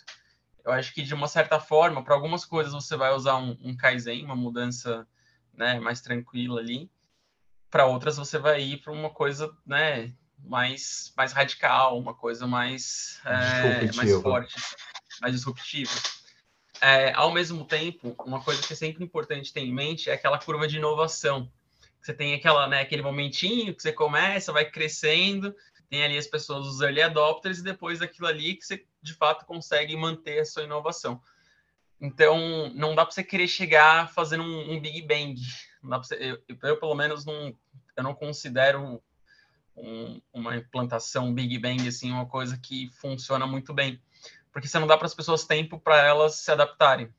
Eu acho que, de uma certa forma, para algumas coisas você vai usar um, um Kaizen, uma mudança né, mais tranquila ali. Para outras você vai ir para uma coisa né, mais, mais radical, uma coisa mais, é, mais forte, mais disruptiva. É, ao mesmo tempo, uma coisa que é sempre importante ter em mente é aquela curva de inovação. Você tem aquela, né, aquele momentinho que você começa, vai crescendo, tem ali as pessoas, os early adopters, e depois aquilo ali que você de fato consegue manter a sua inovação. Então, não dá para você querer chegar fazendo um, um Big Bang. Você, eu, eu, pelo menos, não, eu não considero um, uma implantação Big Bang assim uma coisa que funciona muito bem, porque você não dá para as pessoas tempo para elas se adaptarem.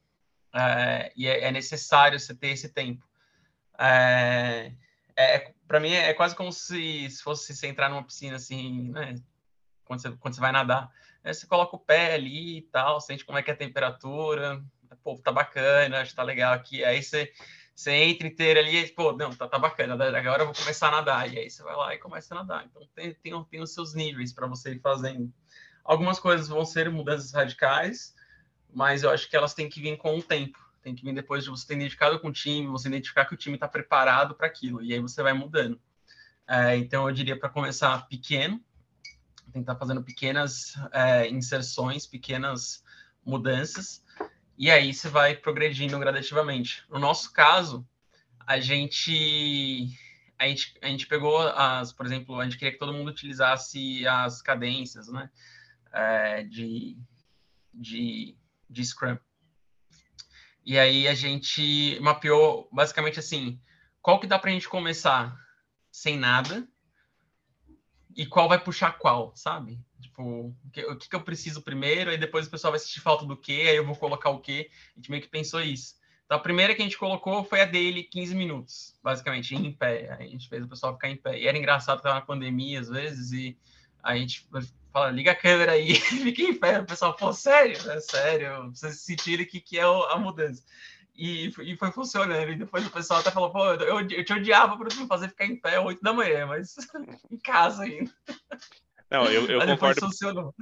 É, e é, é, necessário você ter esse tempo. É, é, para mim é quase como se, se fosse se entrar numa piscina assim, né? Quando você, quando você vai nadar. Você coloca o pé ali e tal, sente como é que é a temperatura, pô, tá bacana, acho que tá legal aqui. Aí você, você entra inteiro ali e, pô, não, tá, tá bacana, agora eu vou começar a nadar. E aí você vai lá e começa a nadar. Então tem, tem, tem os seus níveis para você ir fazendo. Algumas coisas vão ser mudanças radicais, mas eu acho que elas têm que vir com o tempo tem que vir depois de você ter identificado com o time, você identificar que o time está preparado para aquilo, e aí você vai mudando. É, então, eu diria para começar pequeno, tentar fazendo pequenas é, inserções, pequenas mudanças, E aí você vai progredindo gradativamente. No nosso caso, a gente a gente, a gente pegou as, por exemplo, a gente queria que todo mundo utilizasse as cadências, né, é, de, de, de Scrum. E aí a gente mapeou basicamente assim, qual que dá para a gente começar sem nada e qual vai puxar qual, sabe? Tipo, o que, o que eu preciso primeiro, aí depois o pessoal vai sentir falta do quê, aí eu vou colocar o quê. A gente meio que pensou isso. Então, a primeira que a gente colocou foi a dele, 15 minutos, basicamente, em pé. A gente fez o pessoal ficar em pé. E era engraçado que tava na pandemia, às vezes, e a gente fala, liga a câmera aí, fica em pé. O pessoal, pô, sério? É sério, vocês sentirem que, que é a mudança. E, e foi funcionando. E depois o pessoal até falou, pô, eu, eu te odiava por me fazer ficar em pé 8 da manhã, mas em casa ainda. Não, eu, eu concordo. Funcionou.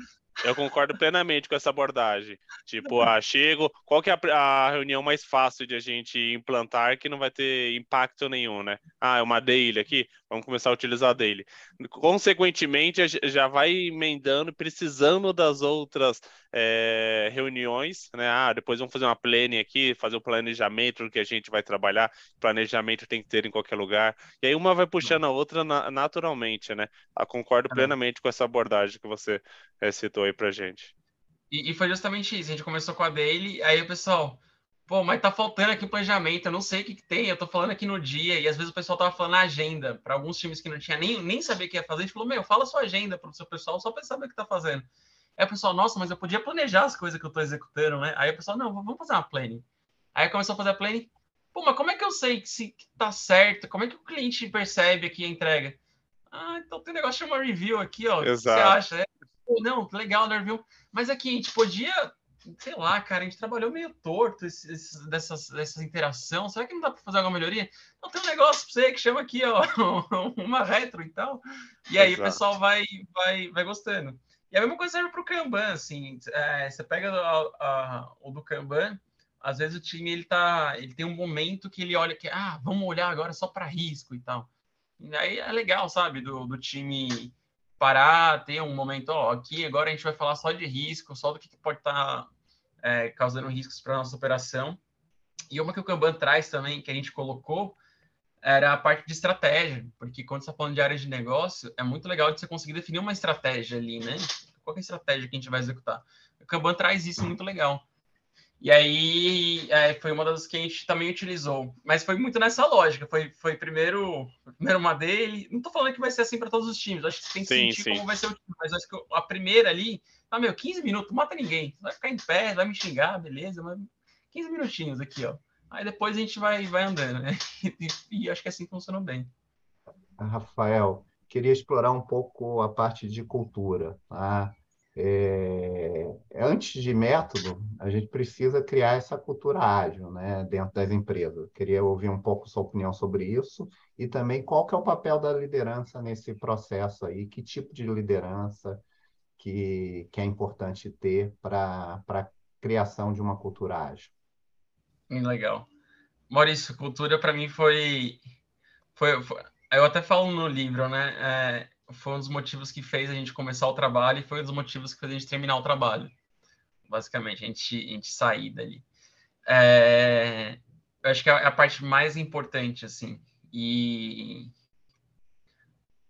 Eu concordo plenamente com essa abordagem. Tipo, ah, chego, qual que é a, a, reunião mais fácil de a gente implantar que não vai ter impacto nenhum, né? Ah, é uma daily aqui, vamos começar a utilizar a daily. Consequentemente, já vai emendando, precisando das outras é, reuniões, né? Ah, depois vamos fazer uma planning aqui, fazer o planejamento do que a gente vai trabalhar. Planejamento tem que ter em qualquer lugar. E aí uma vai puxando a outra na, naturalmente, né? Eu ah, concordo plenamente com essa abordagem que você é, citou aí pra gente. E, e, foi justamente isso. A gente começou com a daily, aí o pessoal, pô, mas tá faltando aqui o planejamento, eu não sei o que, que tem, eu tô falando aqui no dia, e às vezes o pessoal tava falando a agenda, para alguns times que não tinha nem, nem saber o que ia fazer, a gente falou, meu, fala sua agenda pro seu pessoal, só pra saber o que tá fazendo. Aí o pessoal, nossa, mas eu podia planejar as coisas que eu tô executando, né? Aí o pessoal, não, vamos fazer uma planning. Aí começou a fazer a planning, pô, mas como é que eu sei que se que tá certo? Como é que o cliente percebe aqui a entrega? Ah, então tem um negócio chamado review aqui, ó. Exato. O que você acha? É, não, legal, né, viu? Mas aqui a gente podia, sei lá, cara, a gente trabalhou meio torto esse, esse, dessas, dessas interação. Será que não dá para fazer alguma melhoria? Então tem um negócio para você que chama aqui, ó, uma retro e tal. E aí Exato. o pessoal vai, vai, vai gostando. E a mesma coisa serve para o Kanban, assim. É, você pega a, a, o do Kanban, às vezes o time ele tá, ele tem um momento que ele olha que, ah, vamos olhar agora só para risco e tal. E aí é legal, sabe, do, do time parar, ter um momento, ó, aqui agora a gente vai falar só de risco, só do que, pode estar tá, é, causando riscos para nossa operação. E uma que o Kanban traz também, que a gente colocou, era a parte de estratégia, porque quando você está falando de área de negócio, é muito legal de você conseguir definir uma estratégia ali, né? Qual é a estratégia que a gente vai executar? O Kanban traz isso muito legal. E aí é, foi uma das que a gente também utilizou. Mas foi muito nessa lógica. Foi, foi primeiro, primeiro uma dele. Não estou falando que vai ser assim para todos os times. Acho que tem que sim, sentir sim. como vai ser o time. Mas acho que a primeira ali, tá, meu, 15 minutos, mata ninguém. Vai ficar em pé, vai me xingar, beleza, mas 15 minutinhos aqui, ó. Aí depois a gente vai, vai andando, né? E, e acho que assim funcionou bem. Rafael, queria explorar um pouco a parte de cultura. Tá? É, antes de método, a gente precisa criar essa cultura ágil né, dentro das empresas. Queria ouvir um pouco sua opinião sobre isso e também qual que é o papel da liderança nesse processo aí, que tipo de liderança que, que é importante ter para a criação de uma cultura ágil. Legal. Maurício, cultura para mim foi, foi, foi, Eu até falo no livro, né? É, foi um dos motivos que fez a gente começar o trabalho e foi um dos motivos que fez a gente terminar o trabalho. Basicamente, a gente, a gente sair dali. É, eu acho que é a parte mais importante, assim. E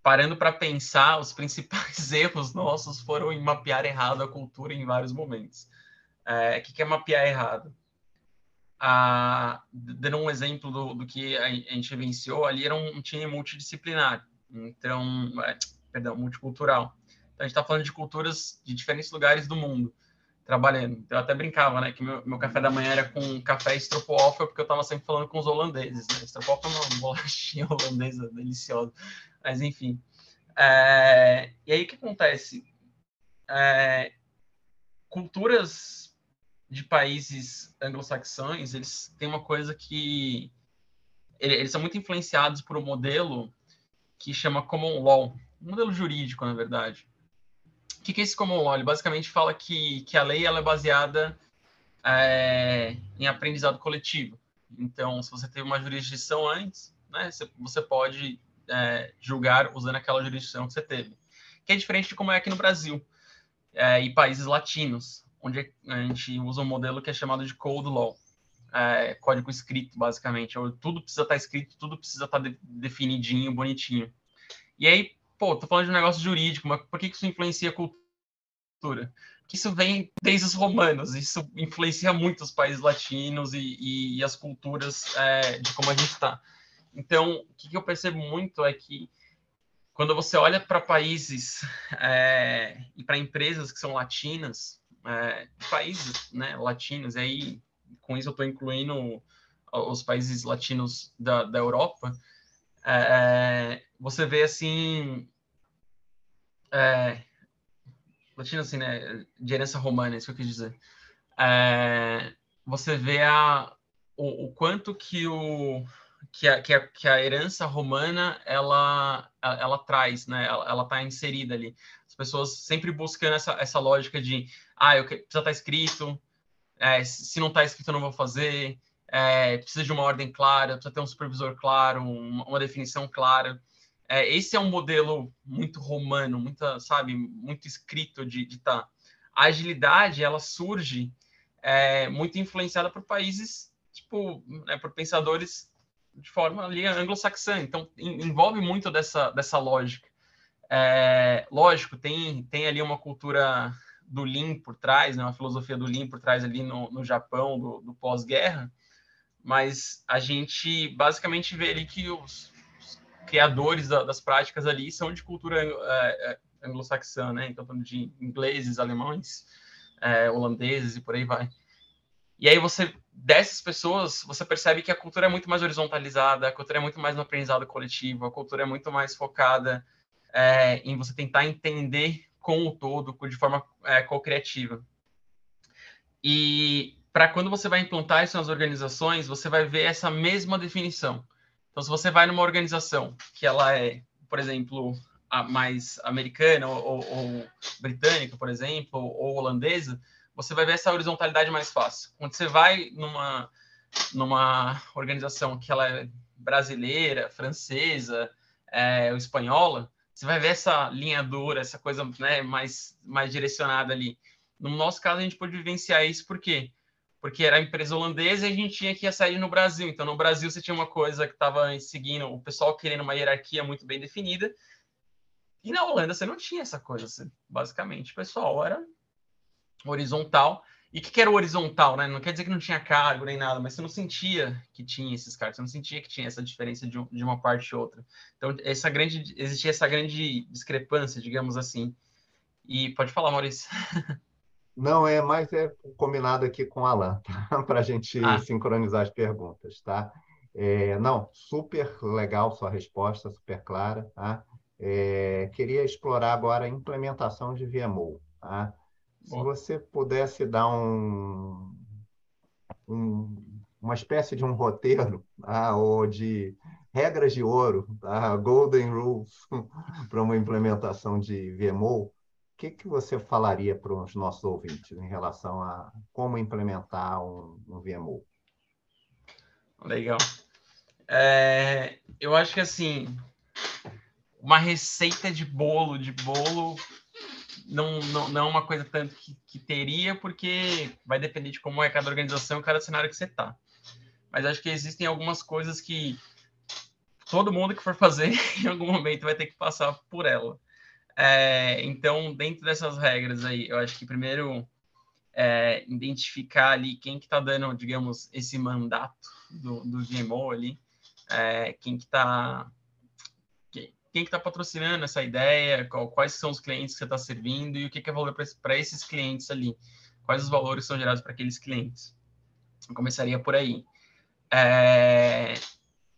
parando para pensar, os principais erros nossos foram em mapear errado a cultura em vários momentos. É, o que, é mapear errado? Ah, dando um exemplo do, do que a, gente vivenciou, ali era um time multidisciplinar. Então, é, perdão, multicultural. Então, a gente está falando de culturas de diferentes lugares do mundo trabalhando. Eu até brincava, né, que meu, meu café da manhã era com café estropoáfel, porque eu estava sempre falando com os holandeses, né? É uma bolachinha holandesa deliciosa. Mas, enfim. É... E aí, o que acontece? É... Culturas de países anglo-saxões, eles têm uma coisa que... Eles são muito influenciados por um modelo que chama Common Law, um modelo jurídico, na verdade. O que, é esse Common Law? Ele basicamente fala que, que a lei ela é baseada é, em aprendizado coletivo. Então, se você teve uma jurisdição antes, né, você, pode é, julgar usando aquela jurisdição que você teve. Que é diferente de como é aqui no Brasil é, e países latinos, onde a gente usa um modelo que é chamado de Code Law, é, código escrito, basicamente. Tudo precisa estar tá escrito, tudo precisa estar tá de, definidinho, bonitinho. E aí, pô, tô falando de um negócio jurídico, mas por que isso influencia a cultura? Que isso vem desde os romanos, isso influencia muito os países latinos e, e, e as culturas é, de como a gente está. Então, o que, que eu percebo muito é que quando você olha para países é, e para empresas que são latinas, é, países né, latinos, aí com isso eu estou incluindo os países latinos da, da Europa, é, você vê assim. É, latino, assim, né? De herança romana, é isso que eu quis dizer. É, você vê a, o, o quanto que o que a, que a, que a herança romana ela, ela traz, né? Ela está inserida ali. As pessoas sempre buscando essa, essa lógica de, ah, eu que, precisa estar tá escrito, é, se não está escrito eu não vou fazer, é, precisa de uma ordem clara, precisa ter um supervisor claro, uma, uma definição clara. É, esse é um modelo muito romano, muita, sabe, muito escrito de estar. Tá. A agilidade ela surge é, muito influenciada por países, tipo, né, por pensadores de forma ali anglo-saxã. Então, envolve muito dessa, dessa lógica. É, lógico, tem, tem ali uma cultura do Lean por trás, né, uma filosofia do Lean por trás ali no, no Japão, do, do pós-guerra, mas a gente basicamente vê ali que os, os criadores da, das práticas ali são de cultura é, é, anglo-saxã, né? Então, falando de ingleses, alemães, é, holandeses e por aí vai. E aí você, dessas pessoas, você percebe que a cultura é muito mais horizontalizada, a cultura é muito mais no aprendizado coletivo, a cultura é muito mais focada em você tentar entender com o todo, de forma é, co-criativa. E para quando você vai implantar isso nas organizações, você vai ver essa mesma definição. Então, se você vai numa organização que ela é, por exemplo, a mais americana ou, ou, britânica, por exemplo, ou holandesa, você vai ver essa horizontalidade mais fácil. Quando você vai numa, numa organização que ela é brasileira, francesa, é, ou espanhola, você vai ver essa linha dura, essa coisa né, mais, mais direcionada ali. No nosso caso, a gente pode vivenciar isso porque porque era empresa holandesa e a gente tinha que ir sair no Brasil. Então, no Brasil, você tinha uma coisa que estava seguindo, o pessoal querendo uma hierarquia muito bem definida. E na Holanda, você não tinha essa coisa. Você, basicamente, o pessoal era horizontal. E o que, que, era o horizontal, né? Não quer dizer que não tinha cargo nem nada, mas você não sentia que tinha esses cargos, você não sentia que tinha essa diferença de, de uma parte e outra. Então, essa grande, existia essa grande discrepância, digamos assim. E pode falar, Maurício. Não, é mais é combinado aqui com o Alan, tá? para a gente ah. sincronizar as perguntas, tá? É, não, super legal sua resposta, super clara, tá? É, queria explorar agora a implementação de VMO, tá? Se você pudesse dar um, um, uma espécie de um roteiro, tá? ou de regras de ouro, tá? Golden Rules, para uma implementação de VMO, que, que você falaria para os nossos ouvintes em relação a como implementar um, um VMO? Legal. É, eu acho que assim, uma receita de bolo, de bolo, não, não, não é uma coisa tanto que, que teria, porque vai depender de como é cada organização, cada cenário que você está. Mas acho que existem algumas coisas que todo mundo que for fazer, em algum momento, vai ter que passar por ela. É, então, dentro dessas regras aí, eu acho que primeiro é, identificar ali quem que está dando, digamos, esse mandato do, do GMO ali, é, quem que está quem que está patrocinando essa ideia, qual, quais são os clientes que você está servindo e o que, que é valor para esses clientes ali, quais os valores são gerados para aqueles clientes. Eu começaria por aí. É,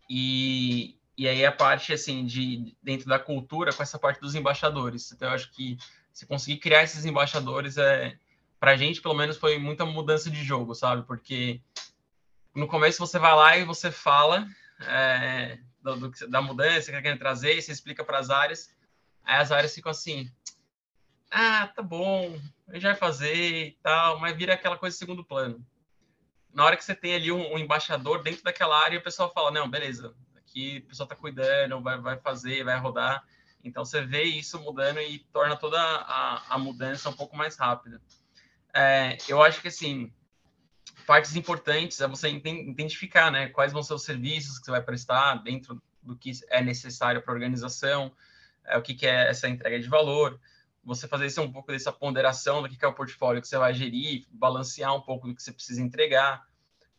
e, e aí a parte assim de dentro da cultura com essa parte dos embaixadores. Então eu acho que se conseguir criar esses embaixadores é para a gente pelo menos foi muita mudança de jogo, sabe? Porque no começo você vai lá e você fala é, do, do, da mudança que quer trazer, você explica para as áreas, aí as áreas ficam assim, ah, tá bom, a gente vai fazer e tal, mas vira aquela coisa de segundo plano. Na hora que você tem ali um, um embaixador dentro daquela área, o pessoal fala, não, beleza, que o pessoal está cuidando, vai, vai fazer, vai rodar. Então você vê isso mudando e torna toda a, a mudança um pouco mais rápida. É, eu acho que, assim, partes importantes é você identificar, né, quais vão ser os serviços que você vai prestar dentro do que é necessário para a organização, é, o que, que é essa entrega de valor, você fazer isso um pouco dessa ponderação do que, é o portfólio que você vai gerir, balancear um pouco do que você precisa entregar,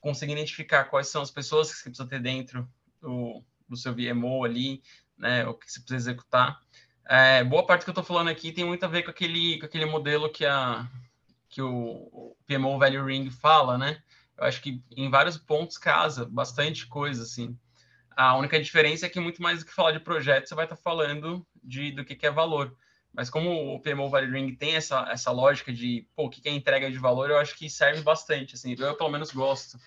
conseguir identificar quais são as pessoas que você precisa ter dentro do, do seu VMO ali, né, o que você precisa executar. É, boa parte que eu estou falando aqui tem muito a ver com aquele, com aquele modelo que, a, que o, PMO Value Ring fala, né? Eu acho que em vários pontos casa bastante coisa, assim. A única diferença é que muito mais do que falar de projeto, você vai estar tá falando de, do que, que é valor. Mas como o PMO Value Ring tem essa, essa lógica de, pô, o que, que é entrega de valor, eu acho que serve bastante, assim. Eu, pelo menos, gosto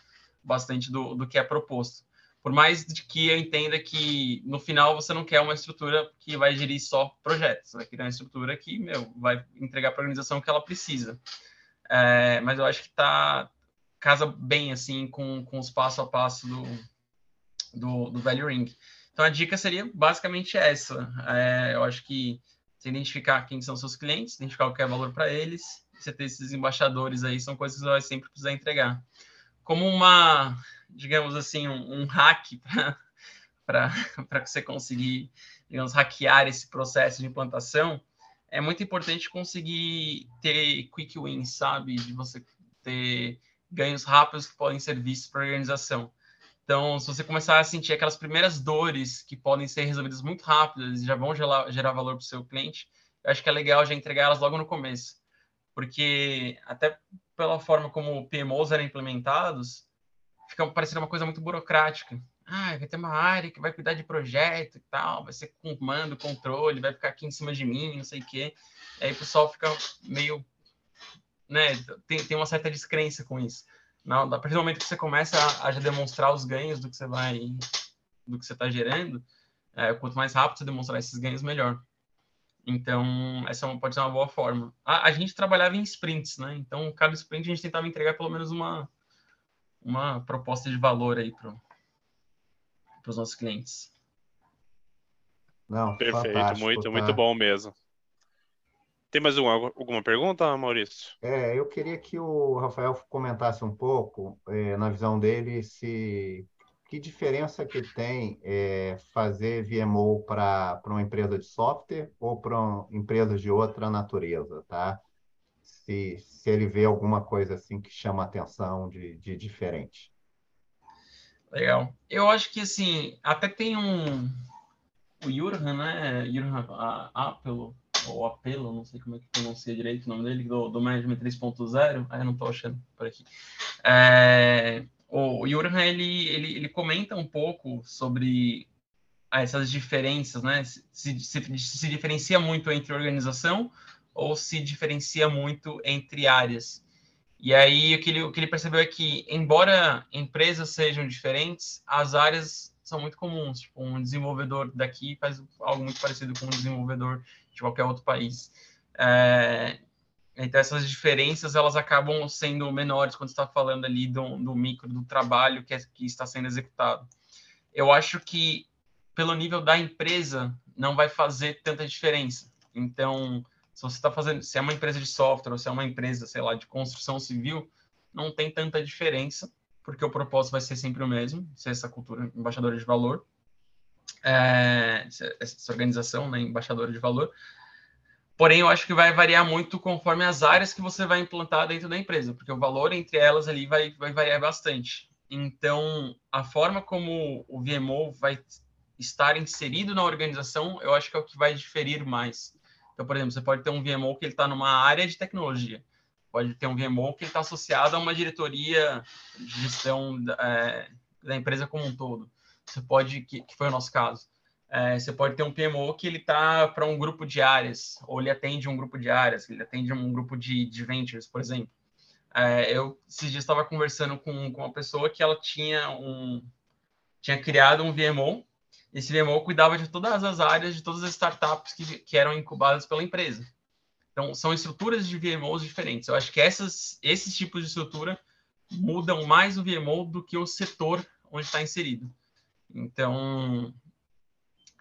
bastante do, do que é proposto. Por mais de que eu entenda que no final você não quer uma estrutura que vai gerir só projetos, você vai criar uma estrutura que, meu, vai entregar para a organização o que ela precisa. É, mas eu acho que tá casa bem assim com, com os passo a passo do, do, do Value Ring. Então a dica seria basicamente essa. É, eu acho que você identificar quem são seus clientes, identificar o que é valor para eles, você ter esses embaixadores aí, são coisas que você vai sempre precisar entregar. Como uma digamos assim, um, um hack para você conseguir, digamos, hackear esse processo de implantação, é muito importante conseguir ter quick wins, sabe? De você ter ganhos rápidos que podem ser vistos para a organização. Então, se você começar a sentir aquelas primeiras dores que podem ser resolvidas muito rápidas e já vão gerar, gerar valor para o seu cliente, eu acho que é legal já entregar elas logo no começo. Porque até pela forma como PMOs eram implementados, fica parecendo uma coisa muito burocrática. Ah, vai ter uma área que vai cuidar de projeto e tal, vai ser comando, controle, vai ficar aqui em cima de mim, não sei o quê. Aí o pessoal fica meio, né, tem, tem uma certa descrença com isso. Não, a partir do momento que você começa a, a demonstrar os ganhos do que você vai, do que você está gerando, é, quanto mais rápido você demonstrar esses ganhos, melhor. Então, essa é pode ser uma boa forma. A, a gente trabalhava em sprints, né? Então, cada sprint a gente tentava entregar pelo menos uma, uma proposta de valor aí para os nossos clientes. Não, Perfeito, muito, tá? muito bom mesmo. Tem mais uma, alguma pergunta, Maurício? É, eu queria que o Rafael comentasse um pouco, é, na visão dele, se que diferença que tem é, fazer VMO para uma empresa de software ou para empresas de outra natureza, tá? se, se ele vê alguma coisa assim que chama atenção de, de diferente. Legal. Eu acho que assim, até tem um o Jurgen, né? Jurgen Apelo, ou Apelo, não sei como é que pronuncia direito o nome dele, do, do Management 3.0. Ah, eu não estou achando por aqui. É, o Jurgen, ele, ele, ele comenta um pouco sobre essas diferenças, né? Se, se, se diferencia muito entre organização ou se diferencia muito entre áreas. E aí o que ele, o que ele percebeu é que, embora empresas sejam diferentes, as áreas são muito comuns. Tipo, um desenvolvedor daqui faz algo muito parecido com um desenvolvedor de qualquer outro país. É, então essas diferenças elas acabam sendo menores quando está falando ali do, do micro do trabalho que, é, que está sendo executado. Eu acho que pelo nível da empresa não vai fazer tanta diferença. Então se você está fazendo, se é uma empresa de software ou se é uma empresa, sei lá, de construção civil, não tem tanta diferença, porque o propósito vai ser sempre o mesmo, ser essa cultura embaixadora de valor, é, essa organização, né, embaixadora de valor. Porém, eu acho que vai variar muito conforme as áreas que você vai implantar dentro da empresa, porque o valor entre elas ali vai, vai variar bastante. Então, a forma como o VMO vai estar inserido na organização, eu acho que é o que vai diferir mais. Então, por exemplo, você pode ter um VMO que ele está numa área de tecnologia, pode ter um VMO que está associado a uma diretoria de gestão é, da empresa como um todo. Você pode, que, que foi o nosso caso, é, você pode ter um PMO que ele está para um grupo de áreas, ou ele atende um grupo de áreas, ele atende um grupo de, de ventures, por exemplo. É, eu esses dias estava conversando com, com uma pessoa que ela tinha um tinha criado um VMO esse VMO cuidava de todas as áreas, de todas as startups que, que eram incubadas pela empresa. Então, são estruturas de VMOs diferentes. Eu acho que essas, esses tipos de estrutura mudam mais o VMO do que o setor onde está inserido. Então,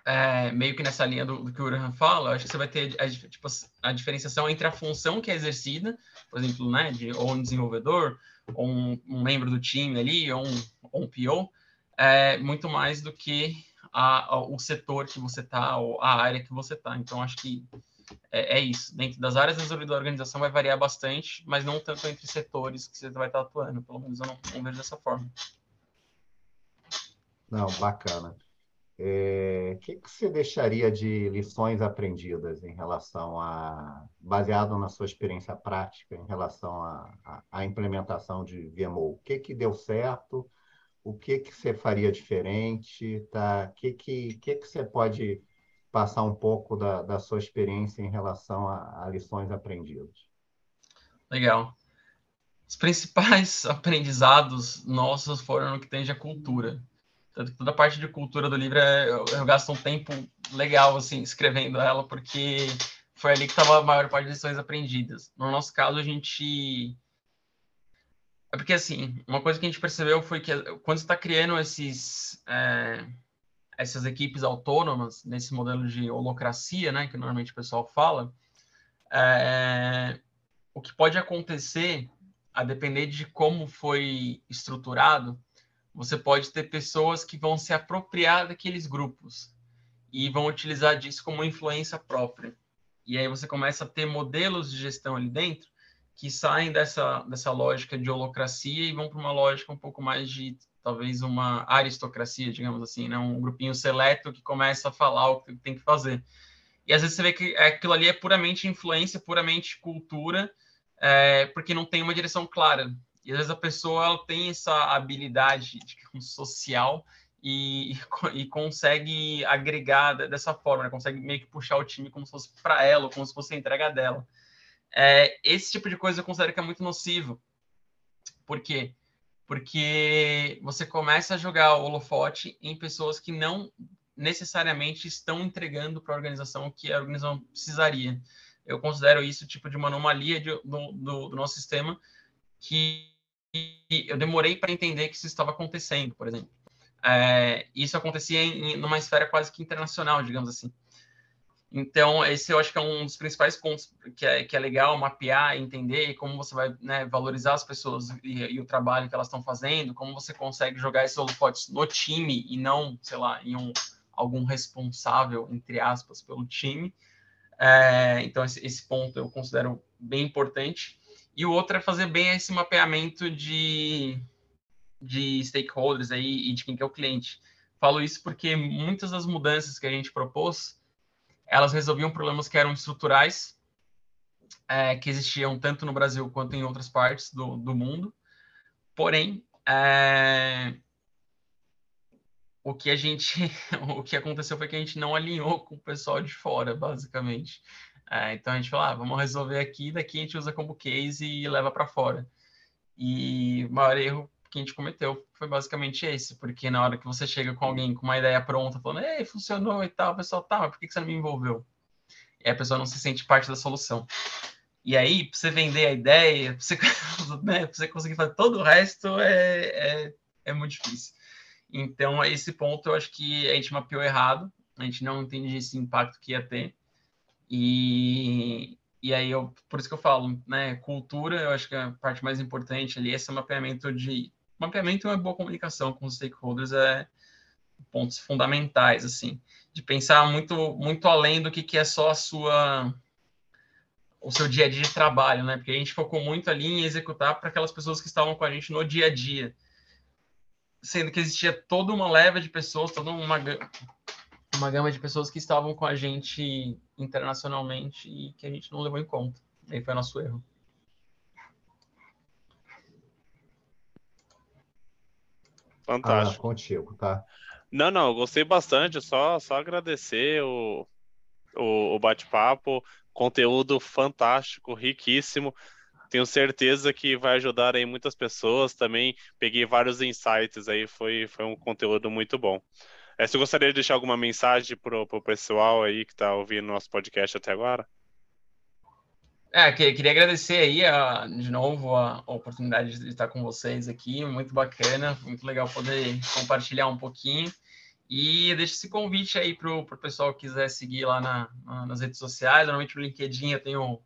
é, meio que nessa linha do, do que o Urhan fala, acho que você vai ter a, tipo, a diferenciação entre a função que é exercida, por exemplo, né, de ou um desenvolvedor, ou um, um membro do time ali, ou um, ou um PO, é, muito mais do que a, a, o setor que você está, a área que você está. Então, acho que é, é, isso. Dentro das áreas da organização vai variar bastante, mas não tanto entre setores que você vai estar atuando. Pelo menos eu não, não vejo dessa forma. Não, bacana. O é, que, que você deixaria de lições aprendidas em relação a, baseado na sua experiência prática, em relação à implementação de VMO? O que, que deu certo? O que, que você faria diferente? Tá? O que, que, que, que você pode passar um pouco da, da sua experiência em relação a, a lições aprendidas? Legal. Os principais aprendizados nossos foram no que tem de cultura toda a parte de cultura do livro é, eu, eu, gasto um tempo legal assim escrevendo ela porque foi ali que estava a maior parte das lições aprendidas. No nosso caso a gente é porque assim uma coisa que a gente percebeu foi que quando está criando esses é, essas equipes autônomas nesse modelo de holocracia, né, que normalmente o pessoal fala, é, o que pode acontecer a depender de como foi estruturado você pode ter pessoas que vão se apropriar daqueles grupos e vão utilizar disso como influência própria. E aí você começa a ter modelos de gestão ali dentro que saem dessa, dessa lógica de holocracia e vão para uma lógica um pouco mais de talvez uma aristocracia, digamos assim, né? um grupinho seleto que começa a falar o que tem que fazer. E às vezes você vê que aquilo ali é puramente influência, puramente cultura, é, porque não tem uma direção clara. E às vezes a pessoa tem essa habilidade de, social e, e, consegue agregar dessa forma, né? consegue meio que puxar o time como se fosse para ela, como se fosse a entrega dela. É, esse tipo de coisa eu considero que é muito nocivo. Por quê? Porque você começa a jogar o holofote em pessoas que não necessariamente estão entregando para a organização o que a organização precisaria. Eu considero isso tipo de uma anomalia de, do, do, do nosso sistema que eu demorei para entender que isso estava acontecendo, por exemplo. É, isso acontecia em, numa esfera quase que internacional, digamos assim. Então, esse eu acho que é um dos principais pontos que é, que é legal mapear, entender como você vai né, valorizar as pessoas e, e, o trabalho que elas estão fazendo, como você consegue jogar esses holofotes no time e não, sei lá, em um, algum responsável, entre aspas, pelo time. É, então, esse, esse ponto eu considero bem importante. E o outro é fazer bem esse mapeamento de, de stakeholders aí e de quem que é o cliente. Falo isso porque muitas das mudanças que a gente propôs, elas resolviam problemas que eram estruturais, é, que existiam tanto no Brasil quanto em outras partes do, do mundo. Porém, é, o que a gente, o que aconteceu foi que a gente não alinhou com o pessoal de fora, basicamente. É, então a gente fala, ah, vamos resolver aqui, daqui a gente usa como case e leva para fora. E o maior erro que a gente cometeu foi basicamente esse, porque na hora que você chega com alguém com uma ideia pronta, falando, ei, funcionou e tal, o pessoal, tá, mas por que você não me envolveu? E a pessoa não se sente parte da solução. E aí, para você vender a ideia, para você, né, você conseguir fazer todo o resto, é, é, é muito difícil. Então, esse ponto eu acho que a gente mapeou errado, a gente não entende esse impacto que ia ter. E, e aí, eu, por isso que eu falo, né, cultura, eu acho que a parte mais importante ali, esse mapeamento de... Mapeamento é uma boa comunicação com os stakeholders, é pontos fundamentais, assim, de pensar muito, muito além do que, que é só a sua o seu dia a dia de trabalho, né? Porque a gente focou muito ali em executar para aquelas pessoas que estavam com a gente no dia a dia. Sendo que existia toda uma leva de pessoas, toda uma, uma gama de pessoas que estavam com a gente internacionalmente e que a gente não levou em conta. Aí foi nosso erro. Fantástico. Ah, contigo, tá? Não, não, eu gostei bastante. Só, só agradecer o, o, o bate-papo, conteúdo fantástico, riquíssimo. Tenho certeza que vai ajudar aí muitas pessoas. Também peguei vários insights aí, foi, foi um conteúdo muito bom. É, você gostaria de deixar alguma mensagem para o pessoal aí que está ouvindo nosso podcast até agora? É, queria agradecer aí a, de novo a, a, oportunidade de estar com vocês aqui, muito bacana, muito legal poder compartilhar um pouquinho. E deixa esse convite aí para o pessoal que quiser seguir lá na, na, nas redes sociais. Normalmente no LinkedIn eu tenho um,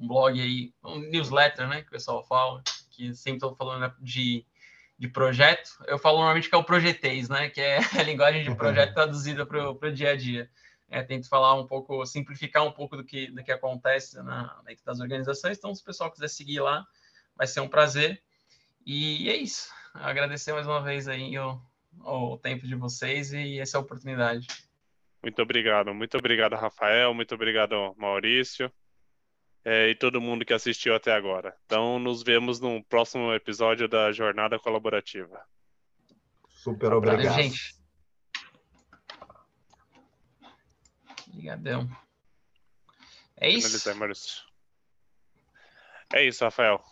um, blog aí, um newsletter, né? Que o pessoal fala, que sempre estou falando de, de projeto. Eu falo normalmente que é o projetês, né? Que é a linguagem de projeto traduzida para o dia a dia. É, tento falar um pouco, simplificar um pouco do que, do que acontece na, dentro das organizações. Então, se o pessoal quiser seguir lá, vai ser um prazer. E é isso. Agradecer mais uma vez aí o, o tempo de vocês e essa oportunidade. Muito obrigado, muito obrigado, Rafael, muito obrigado, Maurício, é, e todo mundo que assistiu até agora. Então, nos vemos no próximo episódio da Jornada Colaborativa. Super obrigado. Valeu, gente. Obrigadão. É isso. É isso, Rafael.